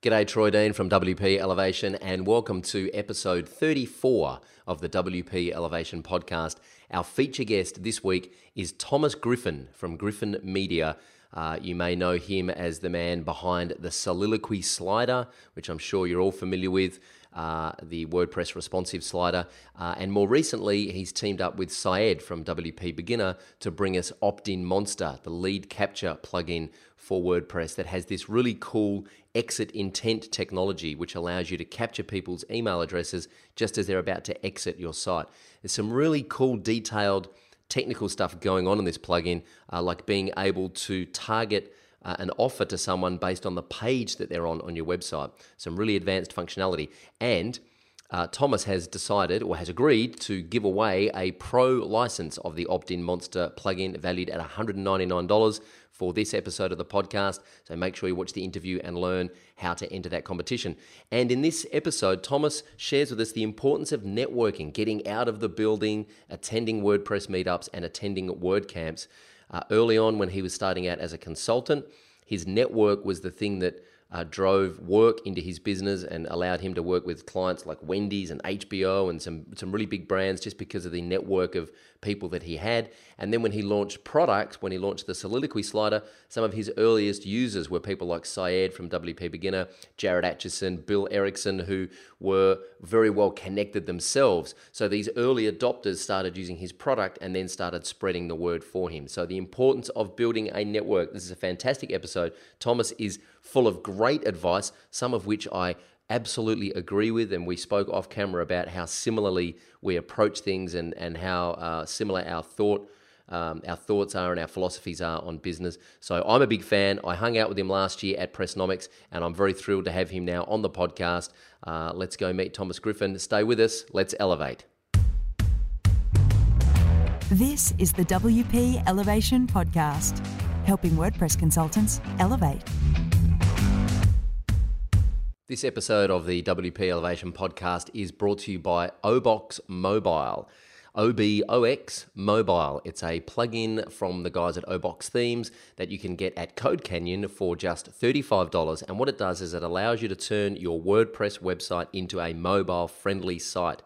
G'day, Troy Dean from WP Elevation, and welcome to episode 34 of the WP Elevation podcast. Our feature guest this week is Thomas Griffin from Griffin Media. Uh, you may know him as the man behind the soliloquy slider, which I'm sure you're all familiar with uh, the WordPress responsive slider. Uh, and more recently, he's teamed up with Syed from WP Beginner to bring us Optin Monster, the lead capture plugin for WordPress that has this really cool exit intent technology, which allows you to capture people's email addresses just as they're about to exit your site. There's some really cool, detailed technical stuff going on in this plugin, uh, like being able to target uh, an offer to someone based on the page that they're on on your website. Some really advanced functionality. And uh, Thomas has decided or has agreed to give away a pro license of the Optin Monster plugin valued at $199 for this episode of the podcast. So make sure you watch the interview and learn how to enter that competition. And in this episode, Thomas shares with us the importance of networking, getting out of the building, attending WordPress meetups, and attending WordCamps. Uh, early on, when he was starting out as a consultant, his network was the thing that uh, drove work into his business and allowed him to work with clients like Wendy's and HBO and some some really big brands just because of the network of people that he had. And then when he launched products, when he launched the Soliloquy slider, some of his earliest users were people like Syed from WP Beginner, Jared Atchison, Bill Erickson, who were very well connected themselves. So these early adopters started using his product and then started spreading the word for him. So the importance of building a network. This is a fantastic episode. Thomas is full of great advice, some of which I absolutely agree with. And we spoke off camera about how similarly we approach things and, and how uh, similar our thought. Um, our thoughts are and our philosophies are on business. So I'm a big fan. I hung out with him last year at Pressnomics, and I'm very thrilled to have him now on the podcast. Uh, let's go meet Thomas Griffin. Stay with us. Let's elevate. This is the WP Elevation Podcast, helping WordPress consultants elevate. This episode of the WP Elevation podcast is brought to you by Obox Mobile. OBOX Mobile. It's a plugin from the guys at Obox Themes that you can get at Code Canyon for just $35. And what it does is it allows you to turn your WordPress website into a mobile friendly site.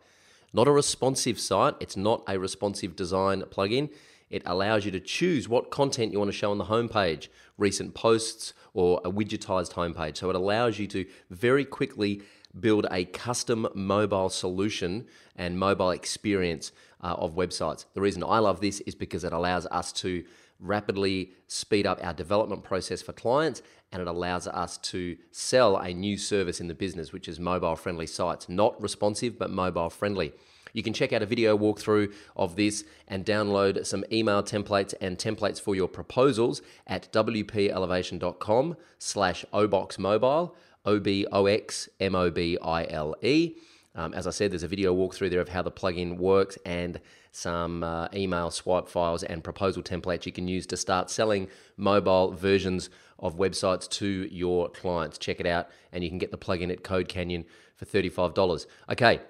Not a responsive site, it's not a responsive design plugin. It allows you to choose what content you want to show on the homepage, recent posts, or a widgetized homepage. So it allows you to very quickly build a custom mobile solution and mobile experience uh, of websites. The reason I love this is because it allows us to rapidly speed up our development process for clients and it allows us to sell a new service in the business, which is mobile friendly sites, not responsive, but mobile friendly. You can check out a video walkthrough of this and download some email templates and templates for your proposals at wpelevation.com slash oboxmobile, O-B-O-X-M-O-B-I-L-E. Um, as I said, there's a video walkthrough there of how the plugin works and some uh, email swipe files and proposal templates you can use to start selling mobile versions of websites to your clients. Check it out, and you can get the plugin at Code Canyon for $35. Okay,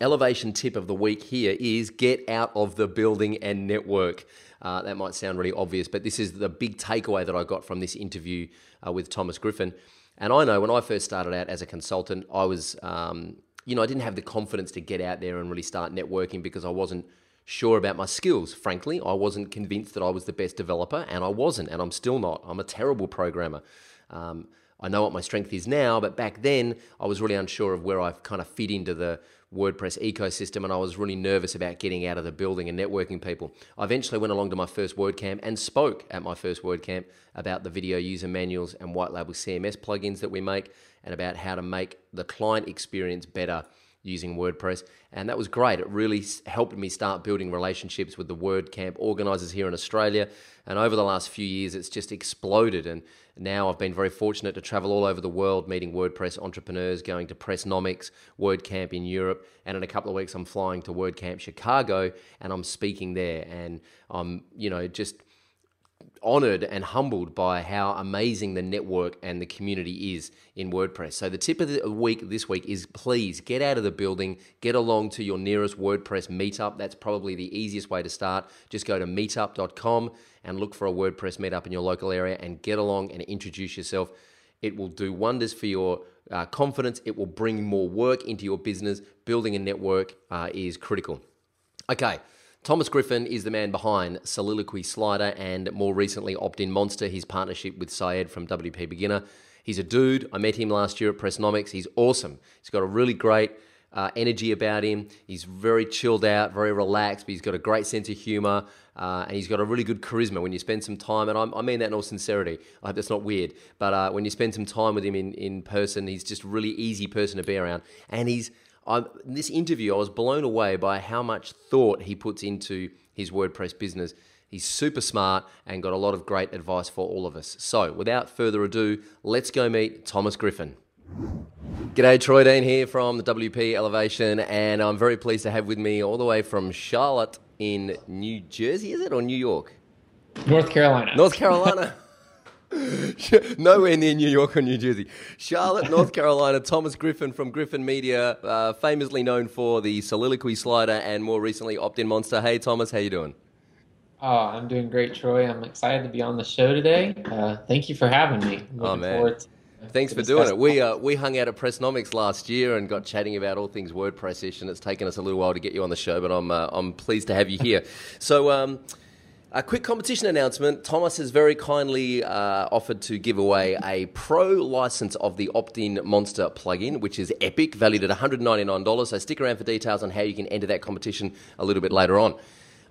elevation tip of the week here is get out of the building and network. Uh, that might sound really obvious, but this is the big takeaway that I got from this interview uh, with Thomas Griffin. And I know when I first started out as a consultant, I was, um, you know, I didn't have the confidence to get out there and really start networking because I wasn't sure about my skills. Frankly, I wasn't convinced that I was the best developer, and I wasn't, and I'm still not. I'm a terrible programmer. Um, I know what my strength is now, but back then I was really unsure of where I kind of fit into the WordPress ecosystem, and I was really nervous about getting out of the building and networking people. I eventually went along to my first WordCamp and spoke at my first WordCamp about the video user manuals and white label CMS plugins that we make, and about how to make the client experience better using WordPress. And that was great. It really helped me start building relationships with the WordCamp organizers here in Australia. And over the last few years, it's just exploded. And now I've been very fortunate to travel all over the world, meeting WordPress entrepreneurs, going to Pressnomics, WordCamp in Europe. And in a couple of weeks, I'm flying to WordCamp Chicago and I'm speaking there. And I'm, you know, just honored and humbled by how amazing the network and the community is in WordPress. So the tip of the week this week is please get out of the building, get along to your nearest WordPress meetup. That's probably the easiest way to start. Just go to meetup.com and look for a WordPress meetup in your local area and get along and introduce yourself. It will do wonders for your uh, confidence. It will bring more work into your business. Building a network uh, is critical. Okay. Thomas Griffin is the man behind Soliloquy Slider and more recently Optin Monster, his partnership with Syed from WP Beginner. He's a dude. I met him last year at Pressnomics. He's awesome. He's got a really great uh, energy about him. He's very chilled out, very relaxed, but he's got a great sense of humor. Uh, and he's got a really good charisma when you spend some time, and I'm, i mean that in all sincerity. I hope that's not weird, but uh, when you spend some time with him in, in person, he's just a really easy person to be around. And he's, I'm, in this interview, I was blown away by how much thought he puts into his WordPress business. He's super smart and got a lot of great advice for all of us. So, without further ado, let's go meet Thomas Griffin. G'day, Troy Dean here from the WP Elevation, and I'm very pleased to have with me all the way from Charlotte in New Jersey, is it, or New York? North Carolina. North Carolina. Nowhere near New York or New Jersey. Charlotte, North Carolina. Thomas Griffin from Griffin Media, uh, famously known for the Soliloquy Slider and more recently Optin Monster. Hey, Thomas, how you doing? Oh, I'm doing great, Troy. I'm excited to be on the show today. Uh, thank you for having me. oh man. Thanks for doing it. We uh, we hung out at Pressnomics last year and got chatting about all things WordPressish, and it's taken us a little while to get you on the show, but I'm uh, I'm pleased to have you here. so. Um, a quick competition announcement. Thomas has very kindly uh, offered to give away a pro license of the Optin Monster plugin, which is epic, valued at $199. So stick around for details on how you can enter that competition a little bit later on.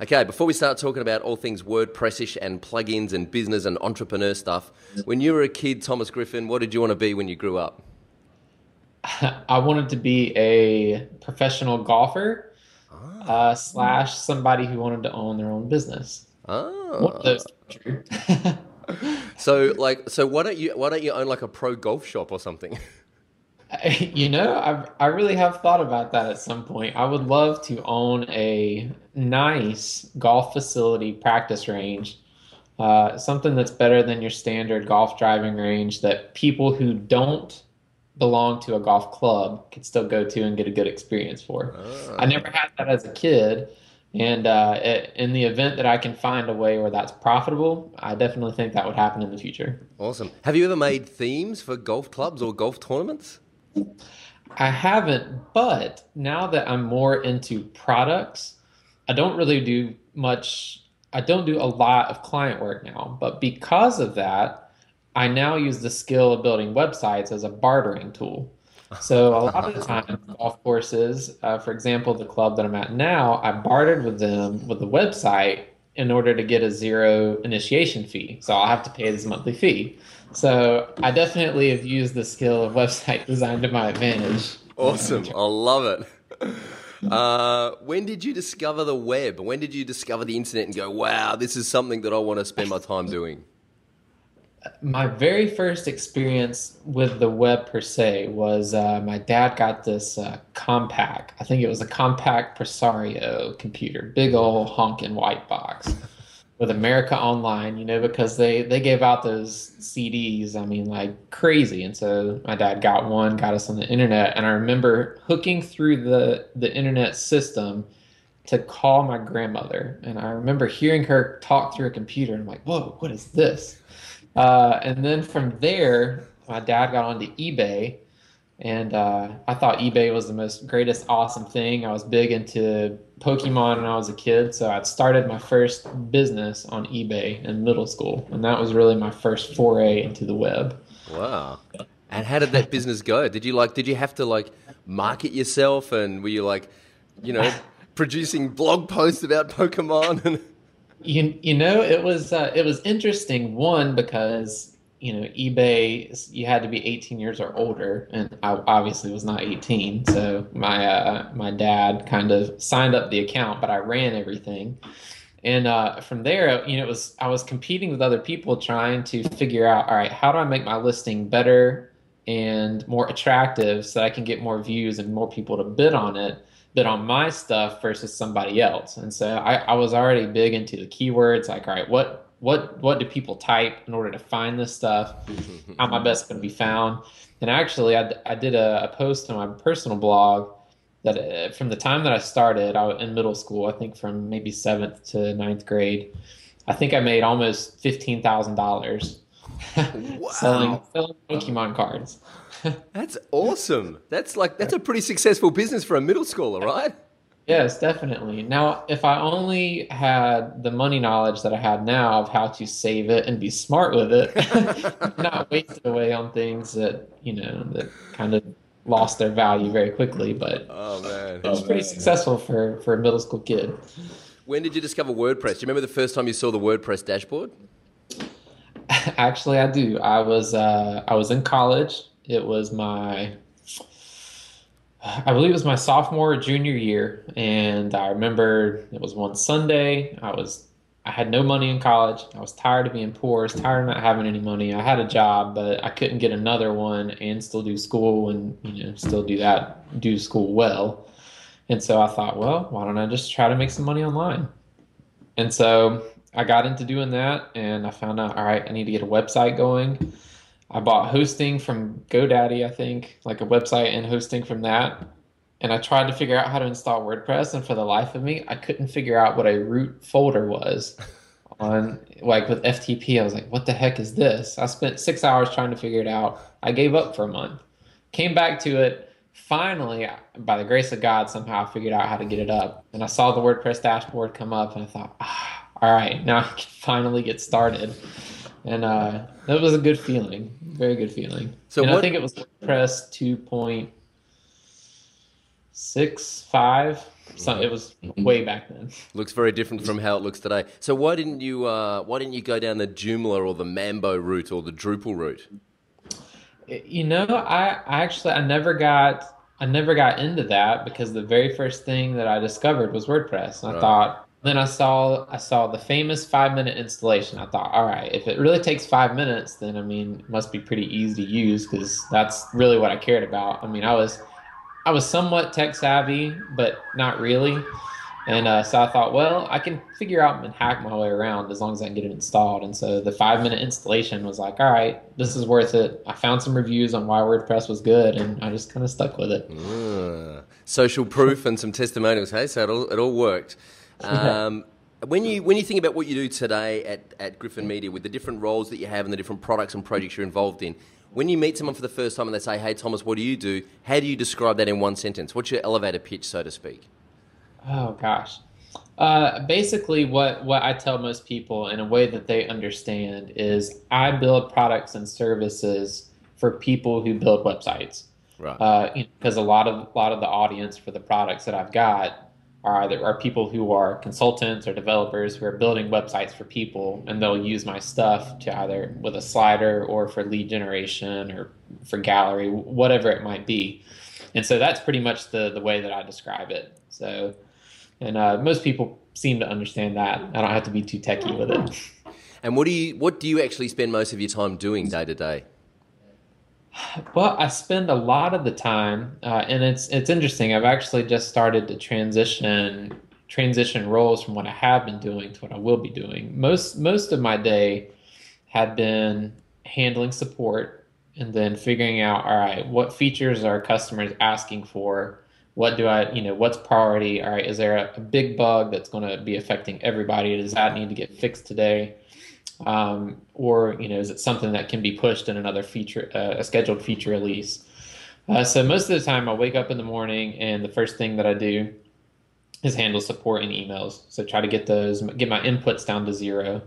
Okay, before we start talking about all things WordPressish and plugins and business and entrepreneur stuff, when you were a kid, Thomas Griffin, what did you want to be when you grew up? I wanted to be a professional golfer ah. uh, slash somebody who wanted to own their own business. Oh. Those true. so, like, so why don't you why don't you own like a pro golf shop or something? You know, I I really have thought about that at some point. I would love to own a nice golf facility practice range, uh, something that's better than your standard golf driving range that people who don't belong to a golf club could still go to and get a good experience for. I never had that as a kid. And uh, it, in the event that I can find a way where that's profitable, I definitely think that would happen in the future. Awesome. Have you ever made themes for golf clubs or golf tournaments? I haven't, but now that I'm more into products, I don't really do much. I don't do a lot of client work now, but because of that, I now use the skill of building websites as a bartering tool. So a lot of the time, golf courses, uh, for example, the club that I'm at now, I bartered with them with the website in order to get a zero initiation fee. So I'll have to pay this monthly fee. So I definitely have used the skill of website design to my advantage. Awesome. I love it. Uh, when did you discover the web? When did you discover the internet and go, wow, this is something that I want to spend my time doing? My very first experience with the web per se was uh, my dad got this uh, Compaq. I think it was a Compaq Presario computer, big old honking white box with America Online, you know, because they they gave out those CDs, I mean, like crazy. And so my dad got one, got us on the internet, and I remember hooking through the the internet system to call my grandmother, and I remember hearing her talk through a computer, and I'm like, "Whoa, what is this?" Uh, and then from there, my dad got onto eBay and uh, I thought eBay was the most greatest awesome thing. I was big into Pokemon when I was a kid, so I'd started my first business on eBay in middle school, and that was really my first foray into the web. Wow! And how did that business go? Did you like? Did you have to like market yourself, and were you like, you know, producing blog posts about Pokemon and? You, you know it was uh, it was interesting one because you know, eBay, you had to be 18 years or older, and I obviously was not 18. So my uh, my dad kind of signed up the account, but I ran everything. And uh, from there, you know, it was I was competing with other people trying to figure out, all right, how do I make my listing better and more attractive so that I can get more views and more people to bid on it, bid on my stuff versus somebody else. And so I, I was already big into the keywords, like, all right, what what what do people type in order to find this stuff? How am I best going to be found? And actually, I, I did a, a post on my personal blog that uh, from the time that I started out in middle school, I think from maybe seventh to ninth grade, I think I made almost fifteen thousand dollars selling, selling Pokemon cards. that's awesome. That's like that's a pretty successful business for a middle schooler, right? Yes, definitely. Now, if I only had the money knowledge that I had now of how to save it and be smart with it, not waste it away on things that you know that kind of lost their value very quickly. But oh man, it was pretty successful for for a middle school kid. When did you discover WordPress? Do you remember the first time you saw the WordPress dashboard? Actually, I do. I was uh, I was in college. It was my I believe it was my sophomore or junior year, and I remember it was one Sunday. I was I had no money in college. I was tired of being poor. I was tired of not having any money. I had a job, but I couldn't get another one and still do school and you know still do that do school well. And so I thought, well, why don't I just try to make some money online? And so I got into doing that, and I found out, all right, I need to get a website going. I bought hosting from GoDaddy, I think, like a website and hosting from that. And I tried to figure out how to install WordPress, and for the life of me, I couldn't figure out what a root folder was. on like with FTP, I was like, "What the heck is this?" I spent six hours trying to figure it out. I gave up for a month. Came back to it. Finally, by the grace of God, somehow I figured out how to get it up. And I saw the WordPress dashboard come up, and I thought, ah, "All right, now I can finally get started." And uh, that was a good feeling, very good feeling. So what, I think it was WordPress two point six five. So it was mm-hmm. way back then. Looks very different from how it looks today. So why didn't you uh, why didn't you go down the Joomla or the Mambo route or the Drupal route? You know, I, I actually I never got I never got into that because the very first thing that I discovered was WordPress. And I thought, then I saw I saw the famous five minute installation. I thought, all right, if it really takes five minutes, then I mean, it must be pretty easy to use because that's really what I cared about. I mean, I was I was somewhat tech savvy, but not really. And uh, so I thought, well, I can figure out and hack my way around as long as I can get it installed. And so the five minute installation was like, all right, this is worth it. I found some reviews on why WordPress was good, and I just kind of stuck with it. Uh, social proof and some testimonials. Hey, so it all, it all worked. Um, when you when you think about what you do today at, at Griffin Media with the different roles that you have and the different products and projects you're involved in, when you meet someone for the first time and they say, "Hey, Thomas, what do you do?" How do you describe that in one sentence? What's your elevator pitch, so to speak? Oh gosh, uh, basically, what what I tell most people in a way that they understand is I build products and services for people who build websites. Right. Because uh, you know, a lot of a lot of the audience for the products that I've got are either are people who are consultants or developers who are building websites for people and they'll use my stuff to either with a slider or for lead generation or for gallery whatever it might be. And so that's pretty much the the way that i describe it. So and uh, most people seem to understand that. I don't have to be too techy with it. And what do you what do you actually spend most of your time doing day to day well, I spend a lot of the time, uh, and it's it's interesting. I've actually just started to transition transition roles from what I have been doing to what I will be doing. Most most of my day had been handling support and then figuring out, all right, what features are customers asking for? What do I, you know, what's priority? All right, is there a, a big bug that's going to be affecting everybody? Does that need to get fixed today? Um, or you know is it something that can be pushed in another feature uh, a scheduled feature release? Uh, so most of the time i wake up in the morning and the first thing that i do is handle support and emails. So try to get those get my inputs down to zero.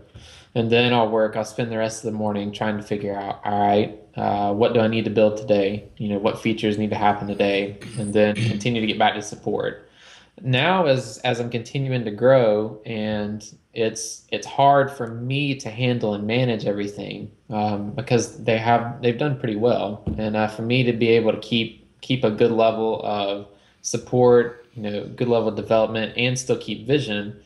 And then i'll work i'll spend the rest of the morning trying to figure out all right uh, what do i need to build today? You know what features need to happen today? And then continue to get back to support now as as i'm continuing to grow and it's it's hard for me to handle and manage everything um, because they have they've done pretty well, and uh, for me to be able to keep keep a good level of support, you know, good level of development, and still keep vision.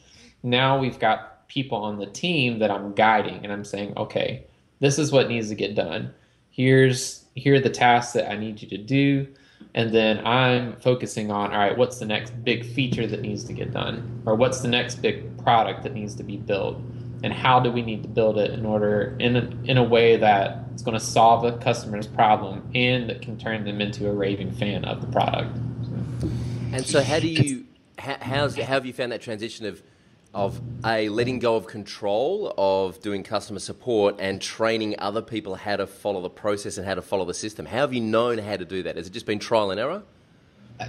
Now we've got people on the team that I'm guiding, and I'm saying, okay, this is what needs to get done. Here's here are the tasks that I need you to do and then I'm focusing on all right, what's the next big feature that needs to get done, or what's the next big product that needs to be built, and how do we need to build it in order in a, in a way that it's going to solve a customer's problem and that can turn them into a raving fan of the product. And so, how do you how, how's how have you found that transition of of a letting go of control of doing customer support and training other people how to follow the process and how to follow the system. How have you known how to do that? Has it just been trial and error?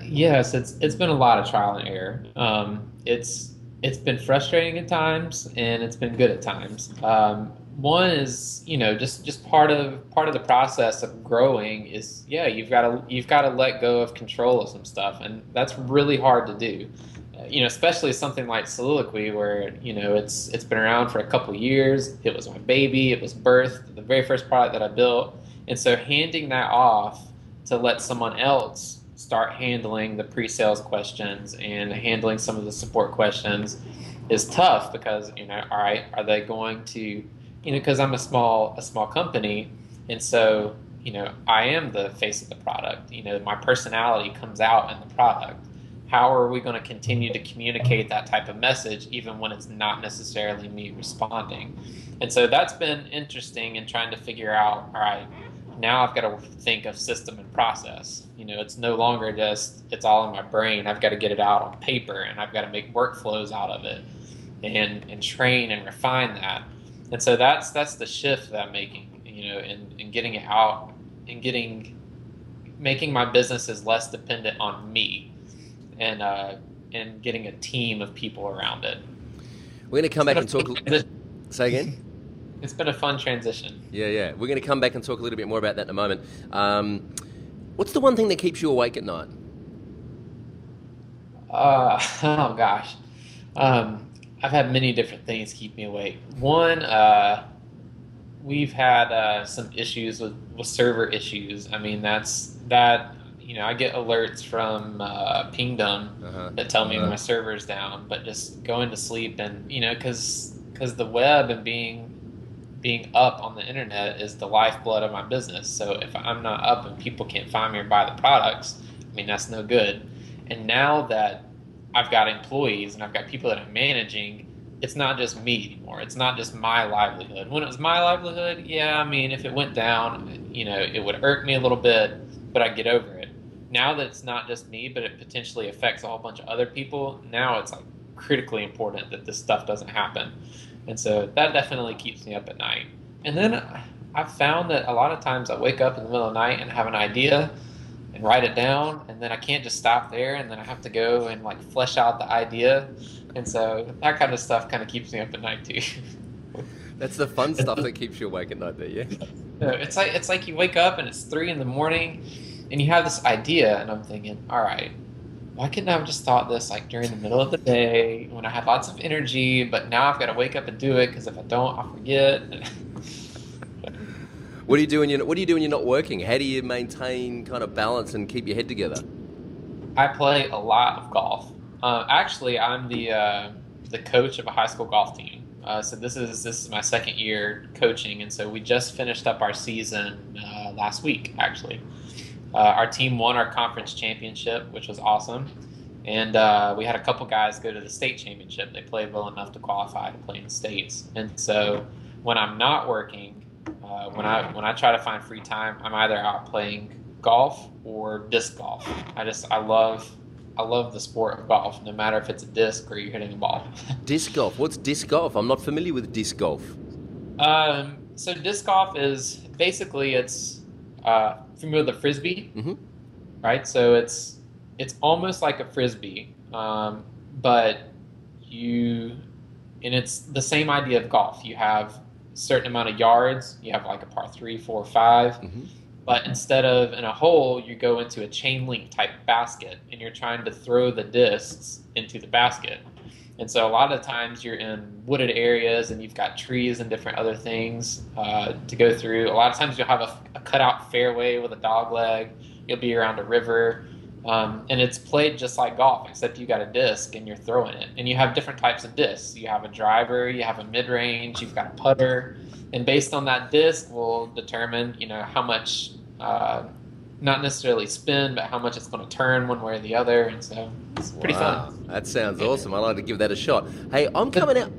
Yes, it's it's been a lot of trial and error. Um, it's it's been frustrating at times, and it's been good at times. Um, one is you know just just part of part of the process of growing is yeah you've got to you've got to let go of control of some stuff, and that's really hard to do you know, especially something like soliloquy, where you know it's it's been around for a couple years. It was my baby. It was birthed, the very first product that I built, and so handing that off to let someone else start handling the pre-sales questions and handling some of the support questions is tough because you know, all right, are they going to, you know, because I'm a small a small company, and so you know, I am the face of the product. You know, my personality comes out in the product how are we going to continue to communicate that type of message even when it's not necessarily me responding? And so that's been interesting in trying to figure out all right now i've got to think of system and process. You know it's no longer just it's all in my brain. I've got to get it out on paper and i've got to make workflows out of it and and train and refine that. And so that's that's the shift that i'm making you know in, in getting it out and getting making my businesses less dependent on me and uh, and getting a team of people around it. We're going to come back and talk. Say again. It's been a fun transition. Yeah, yeah. We're going to come back and talk a little bit more about that in a moment. Um, what's the one thing that keeps you awake at night? Uh, oh gosh, um, I've had many different things keep me awake. One, uh, we've had uh, some issues with, with server issues. I mean, that's that you know, I get alerts from uh, Pingdom uh-huh. that tell me uh-huh. my server's down, but just going to sleep and you know, because because the web and being being up on the internet is the lifeblood of my business. So if I'm not up and people can't find me or buy the products, I mean that's no good. And now that I've got employees and I've got people that I'm managing, it's not just me anymore. It's not just my livelihood. When it was my livelihood, yeah, I mean, if it went down, you know, it would hurt me a little bit, but I'd get over it now that it's not just me, but it potentially affects a whole bunch of other people, now it's like critically important that this stuff doesn't happen. And so that definitely keeps me up at night. And then I've found that a lot of times I wake up in the middle of the night and have an idea and write it down, and then I can't just stop there, and then I have to go and like flesh out the idea. And so that kind of stuff kind of keeps me up at night too. That's the fun stuff that keeps you awake at night, there, yeah. It's like it's like you wake up and it's three in the morning and you have this idea, and I'm thinking, all right, why couldn't I have just thought this like during the middle of the day when I had lots of energy, but now I've got to wake up and do it because if I don't, I'll forget. what do you do when you're What do you do when you're not working? How do you maintain kind of balance and keep your head together? I play a lot of golf. Uh, actually, I'm the uh, the coach of a high school golf team. Uh, so this is this is my second year coaching, and so we just finished up our season uh, last week, actually. Uh, our team won our conference championship, which was awesome. And uh, we had a couple guys go to the state championship. They played well enough to qualify to play in the states. And so when I'm not working, uh, when I when I try to find free time, I'm either out playing golf or disc golf. I just I love I love the sport of golf, no matter if it's a disc or you're hitting a ball. disc golf. What's disc golf? I'm not familiar with disc golf. Um, so disc golf is basically it's uh, familiar with the frisbee, mm-hmm. right? So it's it's almost like a frisbee, um, but you and it's the same idea of golf. You have a certain amount of yards. You have like a par three, four, five. Mm-hmm. But instead of in a hole, you go into a chain link type basket, and you're trying to throw the discs into the basket. And so a lot of times you're in wooded areas and you've got trees and different other things uh, to go through. A lot of times you'll have a, a cutout fairway with a dog leg. You'll be around a river. Um, and it's played just like golf, except you got a disc and you're throwing it. And you have different types of discs. You have a driver, you have a mid range, you've got a putter. And based on that disc will determine, you know, how much uh, not necessarily spin, but how much it's going to turn one way or the other. And so it's pretty wow. fun. That sounds awesome. I'd like to give that a shot. Hey, I'm coming out.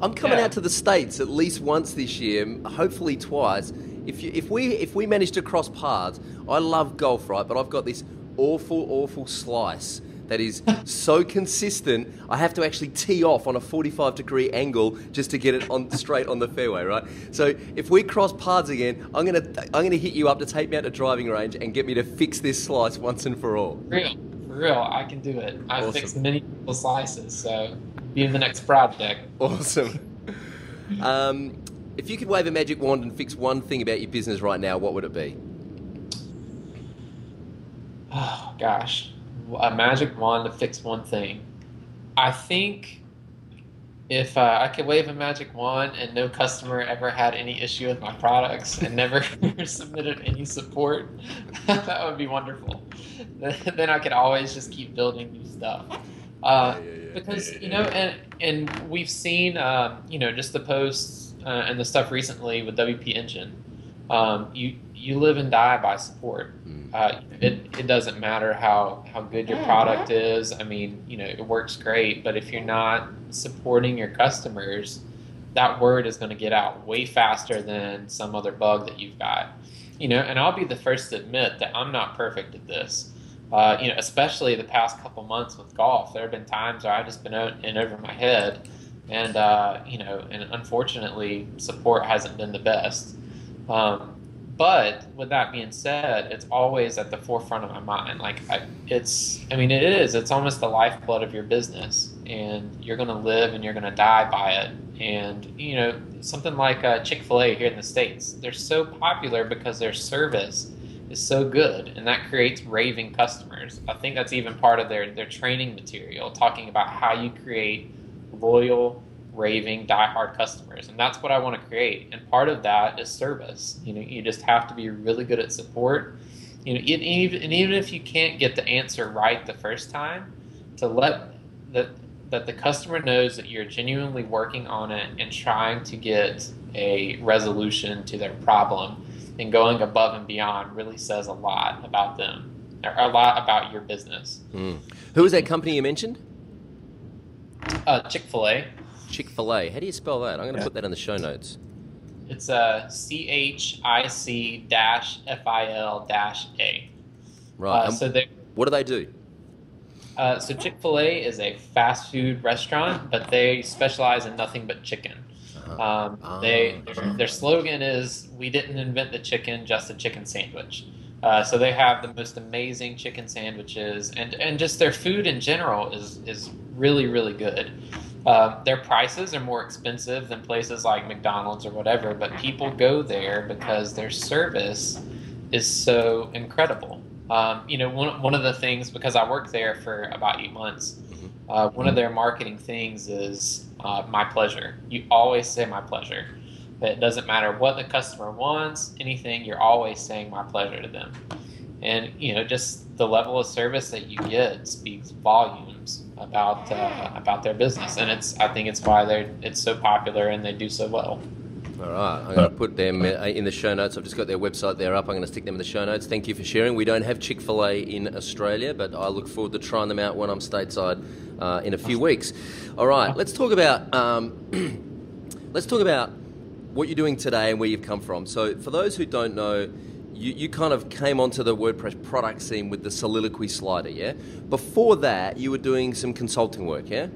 I'm coming yeah. out to the states at least once this year, hopefully twice. If you, if we if we manage to cross paths, I love golf, right? But I've got this awful, awful slice that is so consistent. I have to actually tee off on a 45 degree angle just to get it on straight on the fairway, right? So if we cross paths again, I'm gonna I'm gonna hit you up to take me out to driving range and get me to fix this slice once and for all. For real, for real, I can do it. I've Awesome. fixed many people's slices, so be in the next project. Awesome. Um, if you could wave a magic wand and fix one thing about your business right now, what would it be? Oh gosh, a magic wand to fix one thing. I think if uh, I could wave a magic wand and no customer ever had any issue with my products and never submitted any support, that would be wonderful. then I could always just keep building new stuff. Uh, because you know, and and we've seen um, you know just the posts uh, and the stuff recently with WP Engine. Um, you you live and die by support. Uh, it, it doesn't matter how, how good your product is. I mean, you know, it works great, but if you're not supporting your customers, that word is going to get out way faster than some other bug that you've got. You know, and I'll be the first to admit that I'm not perfect at this. Uh, you know, especially the past couple months with golf, there have been times where I've just been out and over my head, and uh, you know, and unfortunately, support hasn't been the best. Um, but with that being said, it's always at the forefront of my mind. Like I, it's, I mean, it is. It's almost the lifeblood of your business, and you're going to live and you're going to die by it. And you know, something like uh, Chick Fil A here in the states, they're so popular because their service is so good, and that creates raving customers. I think that's even part of their their training material, talking about how you create loyal raving diehard customers. And that's what i want to create. And part of that is service. You know you just have to be really good at support. You know and even, and even if you can't get the answer right the first time to let that that the customer knows that you're genuinely working on it and trying to get a resolution to their problem and going above and beyond really says a lot about them or a lot about your business. Mm. Who was that company you mentioned? uh, chick-fil-a Chick fil A. How do you spell that? I'm going to put that in the show notes. It's a C H I C dash F I L dash A. Right. Uh, so they, what do they do? uh, so Chick Fil A is a fast food restaurant, but they specialize in nothing but chicken. Um, they their, their slogan is "We didn't invent the chicken, just a chicken sandwich." Uh, so they have the most amazing chicken sandwiches, and and just their food in general is is really really good. Uh, their prices are more expensive than places like McDonald's or whatever, but people go there because their service is so incredible. Um, you know, one, one of the things, because I worked there for about eight months, uh, one of their marketing things is uh, my pleasure. You always say my pleasure. It doesn't matter what the customer wants, anything, you're always saying my pleasure to them. And, you know, just the level of service that you get speaks volumes about uh, about their business, and it's I think it's why they're it's so popular and they do so well. All right, I'm going to put them uh, in the show notes. I've just got their website there up. I'm going to stick them in the show notes. Thank you for sharing. We don't have Chick fil A in Australia, but I look forward to trying them out when I'm stateside uh, in a few weeks. All right, let's talk about um, let's talk about what you're doing today and where you've come from. So, for those who don't know, you, you kind of came onto the WordPress product scene with the soliloquy slider, yeah? Before that, you were doing some consulting work, yeah?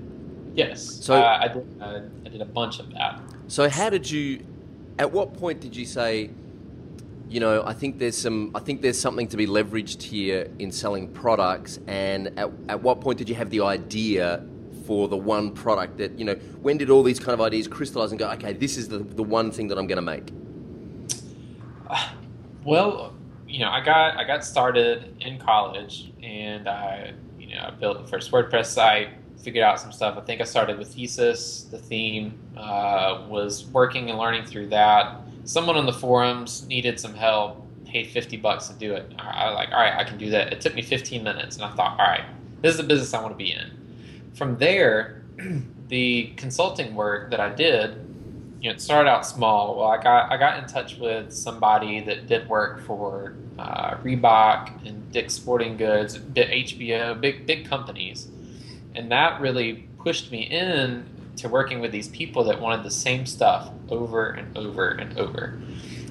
Yes, So- uh, I did uh, I did a bunch of that. So how did you? At what point did you say, you know, I think there's some, I think there's something to be leveraged here in selling products, and at, at what point did you have the idea for the one product that you know? When did all these kind of ideas crystallize and go, okay, this is the the one thing that I'm going to make? Well, you know, I got I got started in college, and I you know I built the first WordPress site, figured out some stuff. I think I started with thesis, the theme, uh, was working and learning through that. Someone on the forums needed some help, paid fifty bucks to do it. I was like, all right, I can do that. It took me fifteen minutes, and I thought, all right, this is the business I want to be in. From there, the consulting work that I did you know, it started out small. Well, I got I got in touch with somebody that did work for uh, Reebok and Dick's Sporting Goods, did HBO, big big companies, and that really pushed me in to working with these people that wanted the same stuff over and over and over.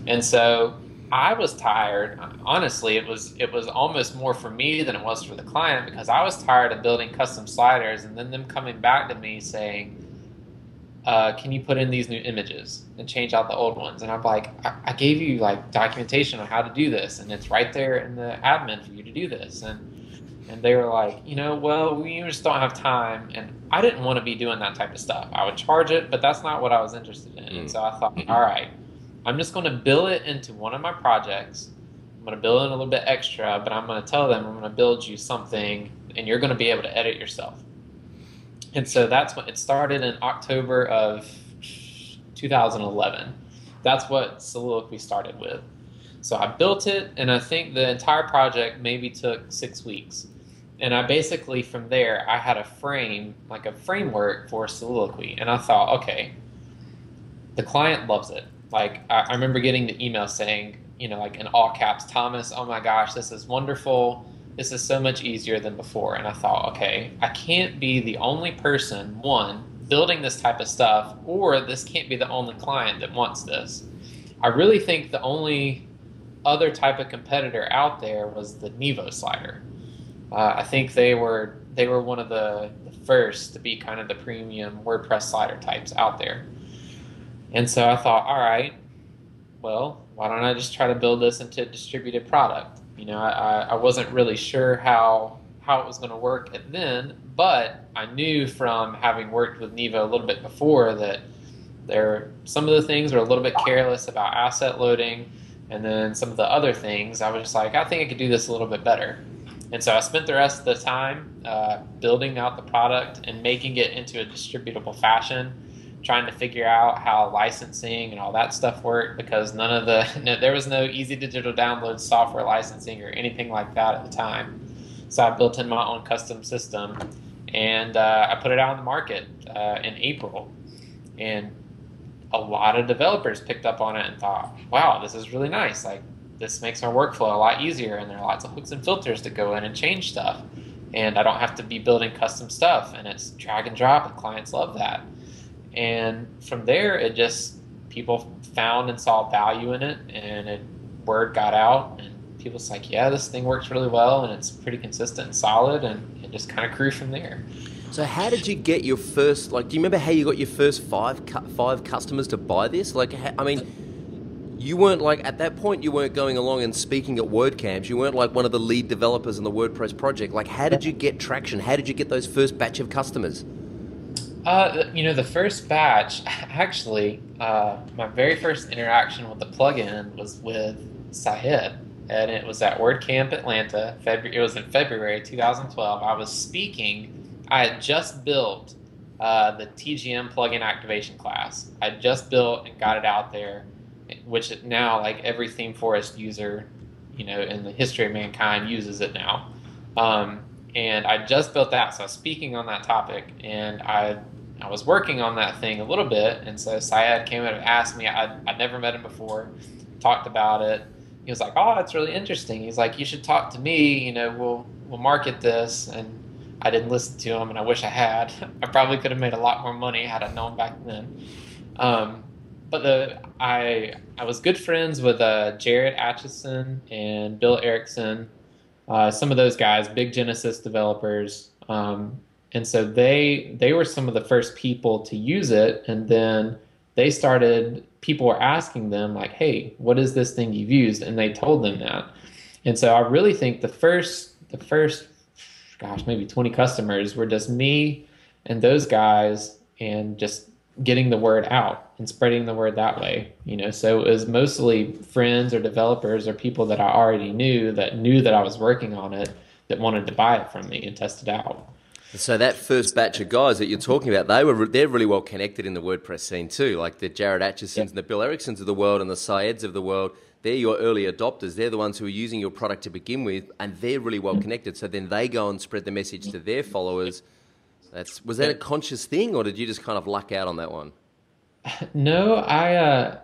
And so I was tired. Honestly, it was it was almost more for me than it was for the client because I was tired of building custom sliders and then them coming back to me saying, uh, "Can you put in these new images and change out the old ones?" And I'm like, I, I gave you like documentation on how to do this, and it's right there in the admin for you to do this." And and they were like, you know, well, we just don't have time. And I didn't want to be doing that type of stuff. I would charge it, but that's not what I was interested in. Mm. And so I thought, all right, I'm just going to bill it into one of my projects. I'm going to bill it a little bit extra, but I'm going to tell them I'm going to build you something and you're going to be able to edit yourself. And so that's when it started in October of 2011. That's what Soliloquy started with. So I built it, and I think the entire project maybe took six weeks. And I basically, from there, I had a frame, like a framework for Soliloquy. And I thought, okay, the client loves it. Like, I, I remember getting the email saying, you know, like in all caps, Thomas, oh my gosh, this is wonderful. This is so much easier than before. And I thought, okay, I can't be the only person, one, building this type of stuff, or this can't be the only client that wants this. I really think the only other type of competitor out there was the Nivo slider. Uh, I think they were they were one of the, the, first to be kind of the premium WordPress slider types out there. And so I thought, all right, well, why don't I just try to build this into a distributed product? You know, I, I wasn't really sure how how it was going to work and then, but I knew from having worked with Nivo a little bit before that there some of the things were a little bit careless about asset loading, and then some of the other things I was just like, I think I could do this a little bit better. And so I spent the rest of the time uh, building out the product and making it into a distributable fashion, trying to figure out how licensing and all that stuff worked because none of the no, there was no easy digital download software licensing or anything like that at the time. So I built in my own custom system and uh, I put it out on the market uh, in April. And a lot of developers picked up on it and thought, wow, this is really nice. Like this makes our workflow a lot easier and there are lots of hooks and filters to go in and change stuff and i don't have to be building custom stuff and it's drag and drop and clients love that and from there it just people found and saw value in it and it word got out and people was like yeah this thing works really well and it's pretty consistent and solid and it just kind of grew from there so how did you get your first like do you remember how you got your first five five customers to buy this like i mean you weren't like at that point you weren't going along and speaking at WordCamps. You weren't like one of the lead developers in the WordPress project. Like, how did you get traction? How did you get those first batch of customers? Uh, you know, the first batch, actually, uh, my very first interaction with the plugin was with Syed, and it was at WordCamp Atlanta. February, it was in February 2012. I was speaking. I had just built uh, the TGM plugin activation class. I just built and got it out there which now like every ThemeForest user, you know, in the history of mankind uses it now. Um, and I just built that, so I was speaking on that topic, and I I was working on that thing a little bit, and so Syed came in and asked me. I I'd never met him before, talked about it. He was like, "Oh, that's really interesting." He's like, "You should talk to me. You know, we'll we'll market this." And I didn't listen to him, and I wish I had. I probably could have made a lot more money had I known back then. Um, but the I I was good friends with uh, Jared Atchison and Bill Erickson, uh, some of those guys, big Genesis developers, um, and so they they were some of the first people to use it, and then they started. People were asking them like, "Hey, what is this thing you've used?" And they told them that, and so I really think the first the first, gosh, maybe twenty customers were just me and those guys, and just getting the word out and spreading the word that way you know so it was mostly friends or developers or people that i already knew that knew that i was working on it that wanted to buy it from me and test it out so that first batch of guys that you're talking about, they were they're really well connected in the WordPress scene too. Like the Jared Atchisons yep. and the Bill Ericksons of the world and the Syeds of the world. They're your early adopters. They're the ones who are using your product to begin with, and they're really well connected. So then they go and spread the message to their followers that's was that a conscious thing, or did you just kind of luck out on that one? No, I uh,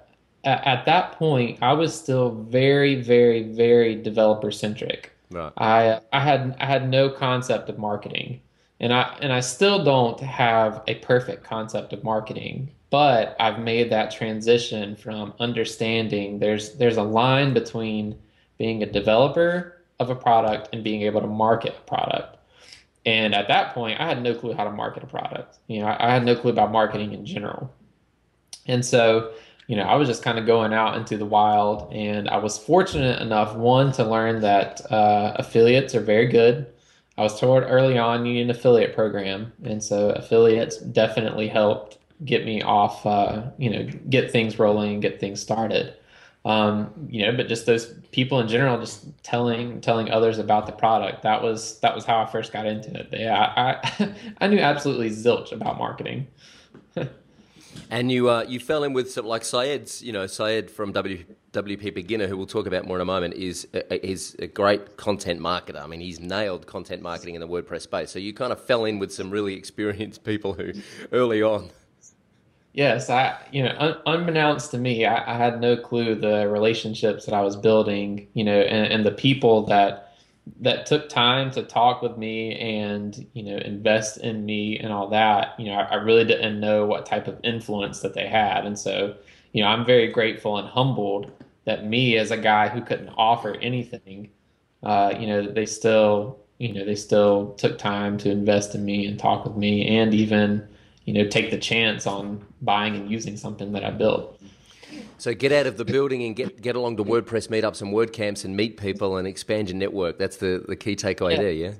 at that point I was still very, very, very developer centric. Right. I I had I had no concept of marketing, and I and I still don't have a perfect concept of marketing. but I've made that transition from understanding there's there's a line between being a developer of a product and being able to market a product. And at that point, I had no clue how to market a product. You know, I, I had no clue about marketing in general. And so, you know, I was just kind of going out into the wild, and I was fortunate enough, one, to learn that uh, affiliates are very good. I was told early on you need an affiliate program, and so affiliates definitely helped get me off, uh, you know, get things rolling, get things started. Um, you know, but just those people in general, just telling telling others about the product. That was that was how I first got into it. But yeah, I I knew absolutely zilch about marketing. and you uh, you fell in with some, like Syed's, you know, Syed from w, WP Beginner, who we'll talk about more in a moment, is is a great content marketer. I mean, he's nailed content marketing in the WordPress space. So you kind of fell in with some really experienced people who early on Yes, I, you know, un unbeknownst to me, I, I, had no clue the relationships that I was building, you know, and, and the people that that took time to talk with me and you know invest in me and all that. You know, I, I really didn't know what type of influence that they had, and so you know, I'm very grateful and humbled that me as a guy who couldn't offer anything, uh, you know, they still, you know, they still took time to invest in me and talk with me and even you know take the chance on buying and using something that I built. So get out of the building and get get along to WordPress meetups and WordCamps and meet people and expand your network. That's the, the key takeaway yeah. there, yeah.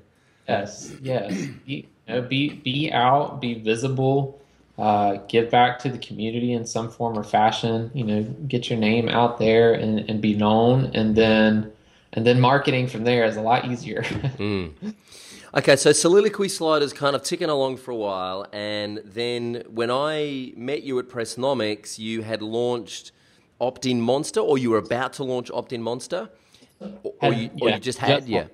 Yes, yes. Be, you know, be be out, be visible, uh, give back to the community in some form or fashion. You know, get your name out there and, and be known, and then and then marketing from there is a lot easier. mm. Okay, so Soliloquy Slider's kind of ticking along for a while, and then when I met you at Pressnomics, you had launched Opt-in Monster, or you were about to launch Opt-in Monster, or, or, you, or you, just had, yeah.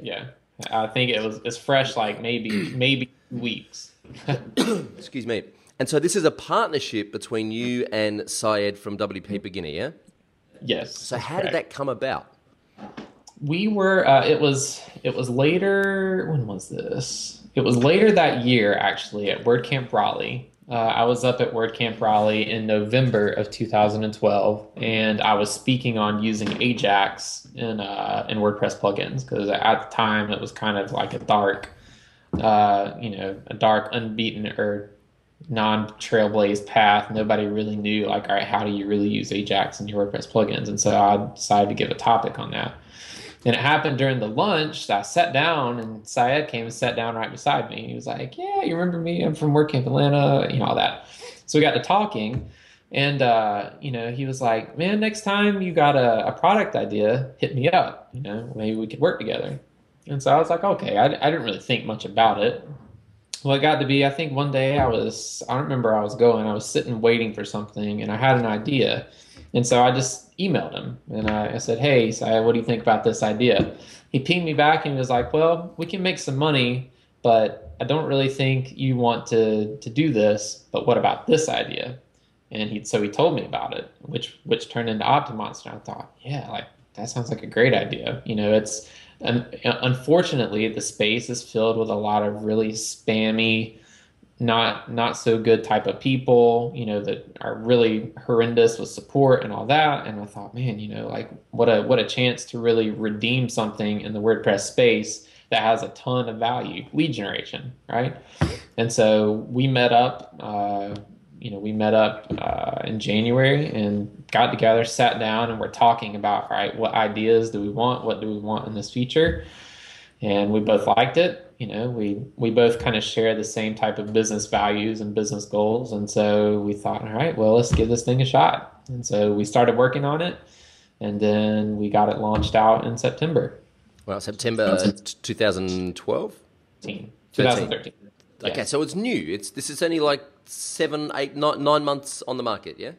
Yeah, I think it was it's fresh, like maybe maybe weeks. Excuse me. And so this is a partnership between you and Syed from WP Beginner, yeah? Yes. So how correct. did that come about? we were uh, it was it was later when was this it was later that year actually at wordcamp raleigh uh, i was up at wordcamp raleigh in november of 2012 and i was speaking on using ajax in uh, in wordpress plugins because at the time it was kind of like a dark uh, you know a dark unbeaten or non trailblaze path. Nobody really knew like all right how do you really use ajax in your wordpress plugins? And so i decided to give a topic on that and it happened during the lunch. I sat down and Syed came and sat down right beside me. He was like, Yeah, you remember me? I'm from WordCamp Atlanta, you know, all that. So we got to talking. And, uh, you know, he was like, Man, next time you got a, a, product idea, hit me up. You know, maybe we could work together. And so I was like, Okay. I, I didn't really think much about it. Well, it got to be, I think one day I was, I don't remember I was going, I was sitting waiting for something and I had an idea. And so I just emailed him and I, I said, Hey, what do you think about this idea? He pinged me back and he was like, Well, we can make some money, but I don't really think you want to, to do this. But what about this idea? And he so he told me about it, which which turned into OptinMonster. I thought, yeah, like that sounds like a great idea. You know, it's and unfortunately the space is filled with a lot of really spammy not not so good type of people, you know, that are really horrendous with support and all that. And I thought, man, you know, like what a what a chance to really redeem something in the WordPress space that has a ton of value, lead generation, right? And so we met up. Uh, you know, we met up uh, in January and got together, sat down, and we're talking about, all right, what ideas do we want? What do we want in this feature? And we both liked it you know we we both kind of share the same type of business values and business goals. And so we thought all right well let's give this thing a shot. And so we started working on it and then we got it launched out in september. Well september 2012 2013 okay so it's new it's this is only like seven eight nine, nine months on the market yeah